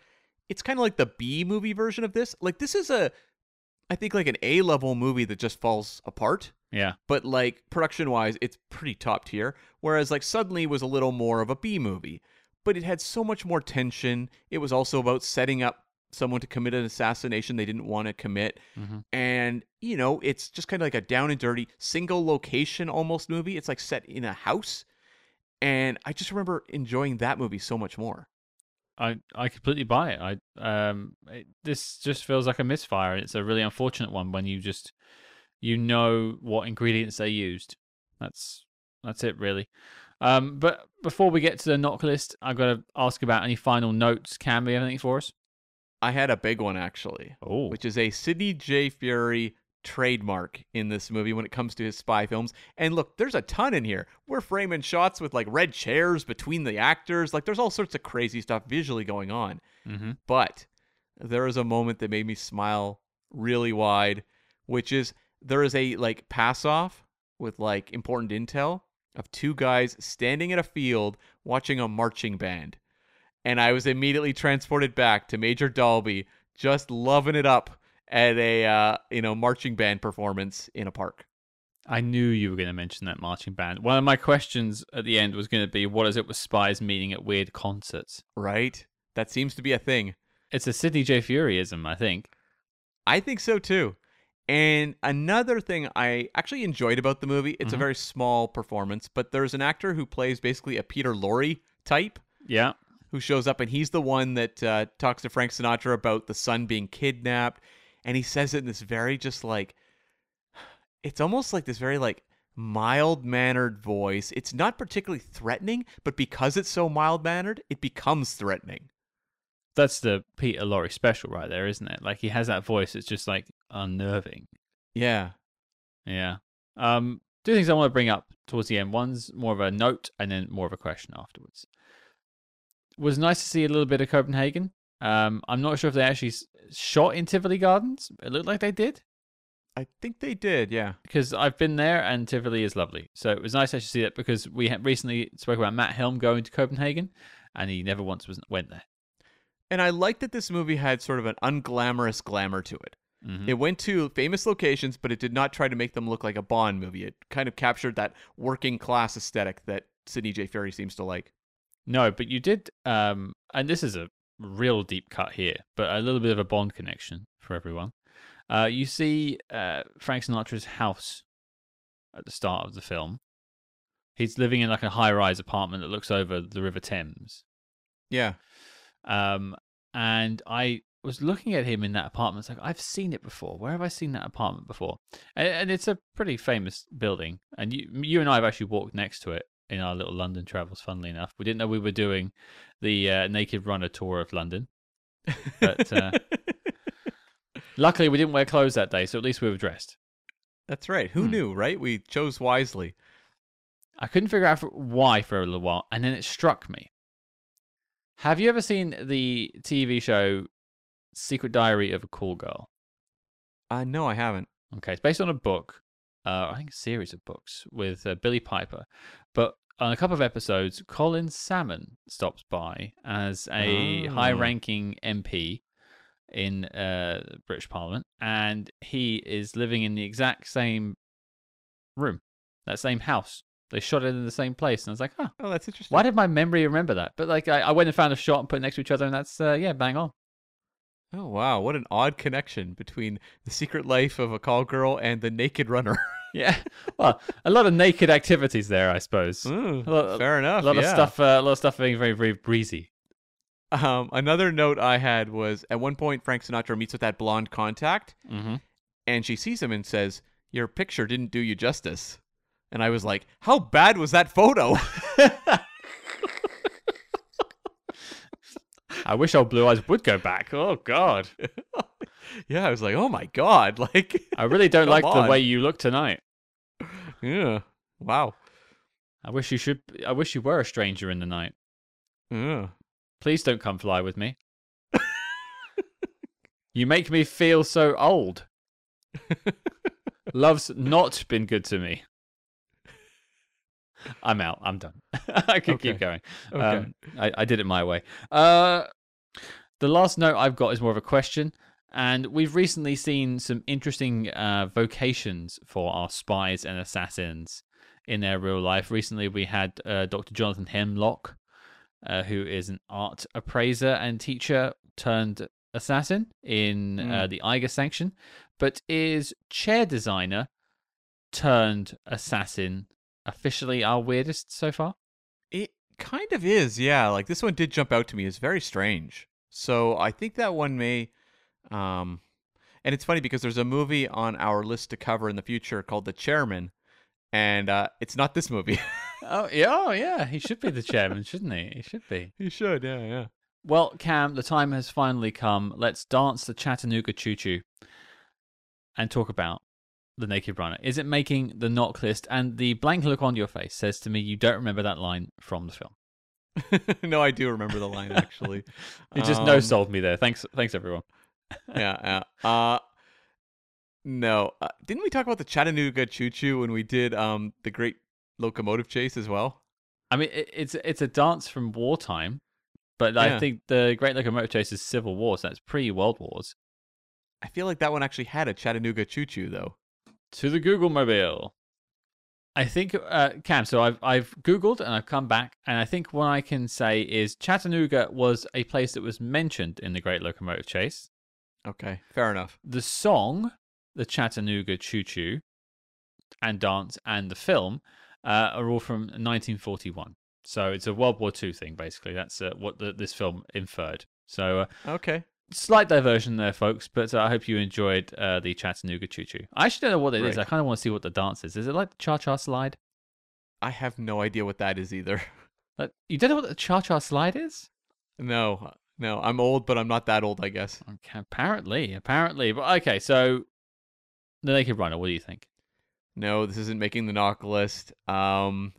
Speaker 2: it's kind of like the B movie version of this. Like, this is a, I think, like an A level movie that just falls apart.
Speaker 1: Yeah,
Speaker 2: But like production wise, it's pretty top tier. Whereas like Suddenly was a little more of a B movie, but it had so much more tension. It was also about setting up someone to commit an assassination they didn't want to commit.
Speaker 1: Mhm.
Speaker 2: And, you know, it's just kind of like a down and dirty, single location almost movie. It's like set in a house. And I just remember enjoying that movie so much more.
Speaker 1: I I completely buy it. I um, it, this just feels like a misfire. It's a really unfortunate one when you just you know what ingredients they used. That's that's it really. Um, but before we get to the NOC list, I've got to ask about any final notes. Can we have anything for us?
Speaker 2: I had a big one actually.
Speaker 1: Oh,
Speaker 2: which is a Sidney J. Furie trademark in this movie when it comes to his spy films. And look, there's a ton in here. We're framing shots with like red chairs between the actors. Like there's all sorts of crazy stuff visually going on.
Speaker 1: mm-hmm.
Speaker 2: But there is a moment that made me smile really wide, which is there is a like pass off with like important intel of two guys standing in a field watching a marching band. And I was immediately transported back to Major Dalby just loving it up at a uh, you know marching band performance in a park.
Speaker 1: I knew you were going to mention that marching band. One of my questions at the end was going to be, what is it with spies meeting at weird concerts?
Speaker 2: Right? That seems to be a thing.
Speaker 1: It's a Sidney J. Furieism, I think.
Speaker 2: I think so too. And another thing I actually enjoyed about the movie, it's
Speaker 1: Mhm.
Speaker 2: a very small performance, but there's an actor who plays basically a Peter Lorre type
Speaker 1: Yeah.
Speaker 2: who shows up, and he's the one that uh, talks to Frank Sinatra about the son being kidnapped. And he says it in this very just like, it's almost like this very like mild mannered voice. It's not particularly threatening, but because it's so mild mannered, it becomes threatening.
Speaker 1: That's the Peter Lorre special right there, isn't it? Like he has that voice. It's just like unnerving.
Speaker 2: Yeah.
Speaker 1: Yeah. Um, two things I want to bring up towards the end. One's more of a note, and then more of a question afterwards. Was nice to see a little bit of Copenhagen. Um, I'm not sure if they actually shot in Tivoli Gardens. It looked like they did
Speaker 2: I think they did. Yeah.
Speaker 1: because I've been there, and Tivoli is lovely. So it was nice to actually see that because we recently spoke about Matt Helm going to Copenhagen, and he never once was went there.
Speaker 2: And I like that this movie had sort of an unglamorous glamour to it.
Speaker 1: Mhm.
Speaker 2: It went to famous locations, but it did not try to make them look like a Bond movie. It kind of captured that working class aesthetic that Sidney J. Furie seems to like.
Speaker 1: No, but you did, um, and this is a real deep cut here, but a little bit of a Bond connection for everyone. Uh, you see uh, Frank Sinatra's house at the start of the film. He's living in like a high-rise apartment that looks over the River Thames.
Speaker 2: Yeah.
Speaker 1: Um, and I was looking at him in that apartment. It's like I've seen it before. Where have I seen that apartment before? And, and it's a pretty famous building. And you, you and I have actually walked next to it in our little London travels. Funnily enough, we didn't know we were doing the uh, Naked Runner tour of London. But, uh, Luckily, we didn't wear clothes that day, so at least we were dressed.
Speaker 2: That's right. Who
Speaker 1: Hmm.
Speaker 2: knew, right? We chose wisely.
Speaker 1: I couldn't figure out why for a little while, and then it struck me. Have you ever seen the TV show Secret Diary of a Call Girl?
Speaker 2: Uh, no, I haven't.
Speaker 1: Okay, it's based on a book, uh, I think a series of books with uh, Billie Piper. But on a couple of episodes, Colin Salmon stops by as a
Speaker 2: Oh.
Speaker 1: high-ranking MP in uh, British Parliament, and he is living in the exact same room, that same house. They shot it in the same place, and I was like, "Huh,
Speaker 2: Oh, that's interesting.
Speaker 1: why did my memory remember that?" But like, I, I went and found a shot and put it next to each other, and that's uh, yeah, bang on.
Speaker 2: Oh, wow. What an odd connection between the secret life of a call girl and the naked runner.
Speaker 1: Yeah, well, a lot of naked activities there, I suppose.
Speaker 2: Ooh,
Speaker 1: Well,
Speaker 2: fair enough.
Speaker 1: a lot of stuff uh, a lot of stuff being very very breezy
Speaker 2: Um, another note I had was at one point Frank Sinatra meets with that blonde contact,
Speaker 1: mm-hmm.
Speaker 2: and she sees him and says, "Your picture didn't do you justice." And I was like, "How bad was that photo?"
Speaker 1: i wish old blue eyes would go back. Oh god.
Speaker 2: Yeah, I was like, "Oh my god!" Like,
Speaker 1: i really don't like the way you look tonight.
Speaker 2: Yeah, wow,
Speaker 1: i wish you should i wish you were a stranger in the night.
Speaker 2: Yeah.
Speaker 1: please don't come fly with me. You make me feel so old. Love's not been good to me i'm out i'm done i could keep going
Speaker 2: Okay.
Speaker 1: Um, I, I did it my way. Uh, the last note I've got is more of a question, and we've recently seen some interesting uh, vocations for our spies and assassins in their real life. Recently, we had uh, Dr. Jonathan Hemlock, uh, who is an art appraiser and teacher turned assassin in uh,
Speaker 2: Mm.
Speaker 1: the Eiger Sanction, but is chair designer turned assassin officially our weirdest so far.
Speaker 2: It kind of is, yeah. Like this one did jump out to me as very strange. So I think that one may um and it's funny because there's a movie on our list to cover in the future called The Chairman and uh it's not this movie.
Speaker 1: Oh yeah, oh yeah, he should be the chairman, shouldn't he? He should be.
Speaker 2: He should, yeah, yeah.
Speaker 1: Well, Cam, the time has finally come. Let's dance the Chattanooga Choo Choo and talk about the Naked Runner. Is it making the NOC list? And the blank look on your face says to me you don't remember that line from the film.
Speaker 2: no, I do remember the line actually.
Speaker 1: You just no
Speaker 2: Um,
Speaker 1: sold me there. Thanks, thanks everyone.
Speaker 2: yeah, yeah. Uh no. Uh, didn't we talk about the Chattanooga Choo Choo when we did um the Great Locomotive Chase as well?
Speaker 1: I mean, it, it's it's a dance from wartime, but I think the Great Locomotive Chase is Civil War, so that's pre World Wars.
Speaker 2: I feel like that one actually had a Chattanooga Choo Choo though.
Speaker 1: To the Google Mobile. I think, uh, Cam. So I've I've googled and I've come back, and I think what I can say is Chattanooga was a place that was mentioned in the Great Locomotive Chase.
Speaker 2: Okay, fair enough.
Speaker 1: The song, the Chattanooga Choo Choo, and dance, and the film uh, are all from 1941. So it's a World War II thing, basically. That's uh, what the, this film inferred. So uh,
Speaker 2: Okay.
Speaker 1: Slight diversion there, folks, but uh, I hope you enjoyed uh, the Chattanooga Choo Choo. I actually don't know what it is.
Speaker 2: Right.
Speaker 1: I kind of want to see what the dance is. Is it like the Cha Cha Slide?
Speaker 2: I have no idea what that is either.
Speaker 1: Like, you don't know what the Cha Cha Slide is?
Speaker 2: no, no. I'm old, but I'm not that old, I guess.
Speaker 1: Okay, apparently, apparently. But okay, so the Naked Runner. What do you think?
Speaker 2: No, this isn't making the NOC list. Um,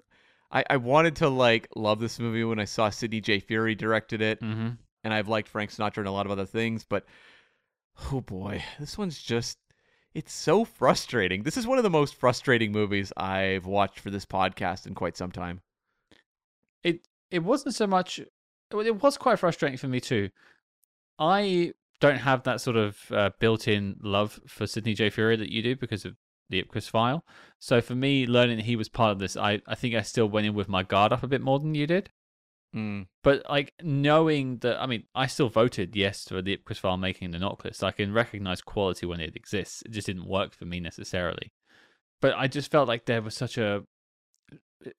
Speaker 2: I, I wanted to like love this movie when I saw Sidney J. Furie directed it,
Speaker 1: Mm-hmm.
Speaker 2: And I've liked Frank Sinatra and a lot of other things, but oh boy, this one's just it's so frustrating. This is one of the most frustrating movies I've watched for this podcast in quite some time.
Speaker 1: It it wasn't so much. It was quite frustrating for me too. I don't have that sort of uh, built-in love for Sidney J. Furie that you do because of the Ipcress file. So for me, learning that he was part of this, I, I think I still went in with my guard up a bit more than you did.
Speaker 2: Mm.
Speaker 1: But like knowing that, I mean, I still voted yes for the Ipcress file making the NOC list. I can recognize quality when it exists. It just didn't work for me necessarily. But I just felt like there was such a,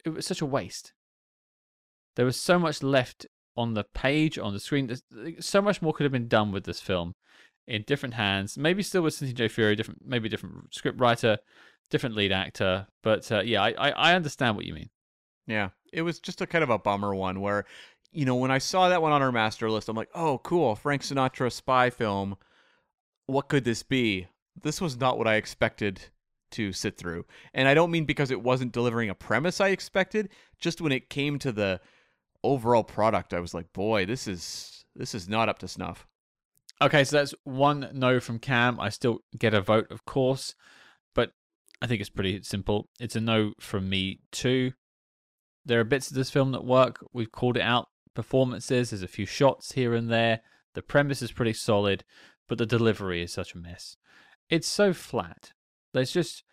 Speaker 1: it was such a waste. There was so much left on the page, on the screen. There's, so much more could have been done with this film in different hands. Maybe still with Sidney J. Furie, different, maybe different script writer, different lead actor. But uh, yeah, I, I, I understand what you mean.
Speaker 2: Yeah, it was just a kind of a bummer one where, you know, when I saw that one on our master list, I'm like, oh, cool, Frank Sinatra spy film. What could this be? This was not what I expected to sit through. And I don't mean because it wasn't delivering a premise I expected, just when it came to the overall product, I was like, boy, this is this is not up to snuff.
Speaker 1: Okay, so that's one no from Cam. I still get a vote, of course, but I think it's pretty simple. It's a no from me too. There are bits of this film that work. We've called it out. Performances, there's a few shots here and there. The premise is pretty solid, but the delivery is such a mess. It's so flat. There's just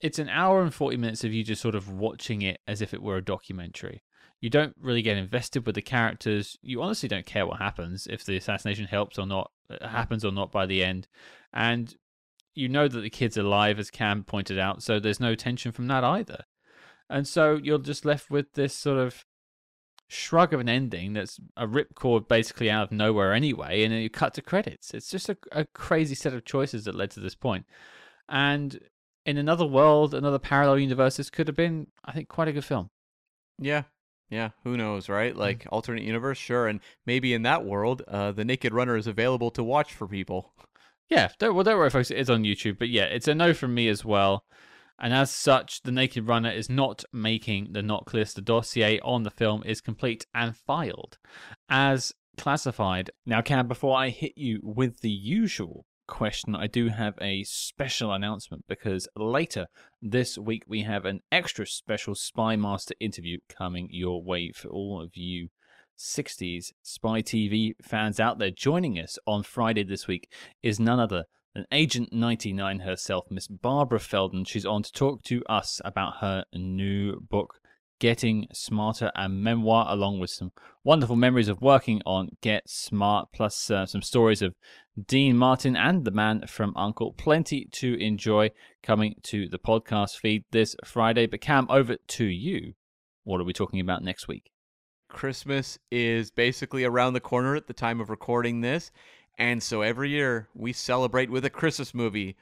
Speaker 1: it's an hour and 40 minutes of you just sort of watching it as if it were a documentary. You don't really get invested with the characters. You honestly don't care what happens if the assassination helps or not, uh, happens or not by the end. And you know that the kid's alive, as Cam pointed out, so there's no tension from that either. And so you're just left with this sort of shrug of an ending that's a ripcord basically out of nowhere anyway, and then you cut to credits. It's just a, a crazy set of choices that led to this point. And in another world, another parallel universe, this could have been, I think, quite a good film.
Speaker 2: Yeah. Yeah, who knows, right? Like alternate universe, sure, and maybe in that world, uh, the Naked Runner is available to watch for people.
Speaker 1: Yeah, don't, well, don't worry, folks. It's on YouTube, but yeah, it's a no from me as well. And as such, The Naked Runner is not making the NOC list. The dossier on the film is complete and filed as classified. Now, Cam, before I hit you with the usual question, I do have a special announcement because later this week we have an extra special Spy Master interview coming your way for all of you 60s Spy TV fans out there. Joining us on Friday this week is none other than Agent 99 herself, Miss Barbara Feldon. She's on to talk to us about her new book. Getting Smarter, a memoir, along with some wonderful memories of working on Get Smart, plus uh, some stories of Dean Martin and the man from Uncle. Plenty to enjoy coming to the podcast feed this Friday. But Cam, over to you. What are we talking about next week?
Speaker 2: Christmas is basically around the corner at the time of recording this. And so every year we celebrate with a Christmas movie.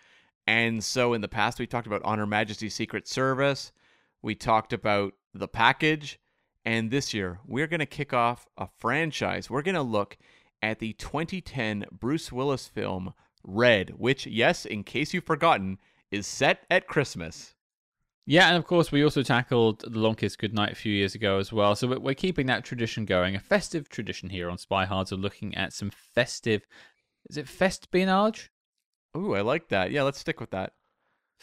Speaker 2: And so in the past, we talked about On Her Majesty's Secret Service, we talked about The Package. And this year, we're going to kick off a franchise. We're going to look at the 2010 Bruce Willis film Red, which, yes, in case you've forgotten, is set at Christmas.
Speaker 1: Yeah, and of course, we also tackled The Long Kiss Goodnight a few years ago as well. So we're keeping that tradition going, a festive tradition here on Spy Hard. So looking at some festive, is it festbinage?
Speaker 2: Ooh, I like that. Yeah, let's stick with that.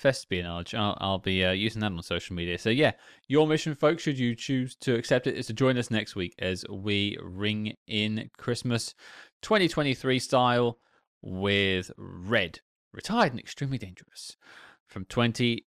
Speaker 1: Festbinage. I'll, I'll be uh, using that on social media. So yeah, your mission, folks, should you choose to accept it, is to join us next week as we ring in Christmas 2023 style with Red, retired and extremely dangerous from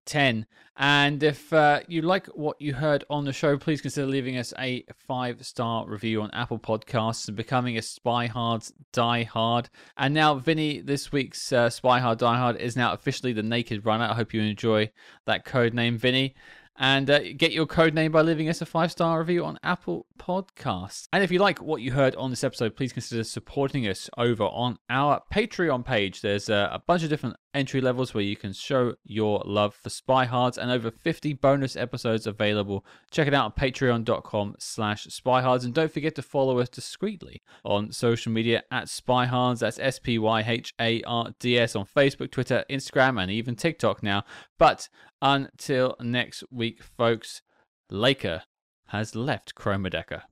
Speaker 1: 2010. And if uh, you like what you heard on the show, please consider leaving us a five star review on Apple Podcasts and becoming a Spy Hard Die Hard. And now, Vinny, this week's uh, Spy Hard Die Hard is now officially the Naked Runner. I hope you enjoy that code name, Vinny and uh, get your code name by leaving us a five star review on Apple Podcasts. And if you like what you heard on this episode, please consider supporting us over on our Patreon page. There's uh, a bunch of different entry levels where you can show your love for Spy Hards and over 50 bonus episodes available. Check it out on patreon.com slash spyhards and don't forget to follow us discreetly on social media at spyhards. That's S-P-Y-H-A-R-D-S on Facebook, Twitter, Instagram, and even TikTok now. But until next week, folks, Laker has left Chromadeca.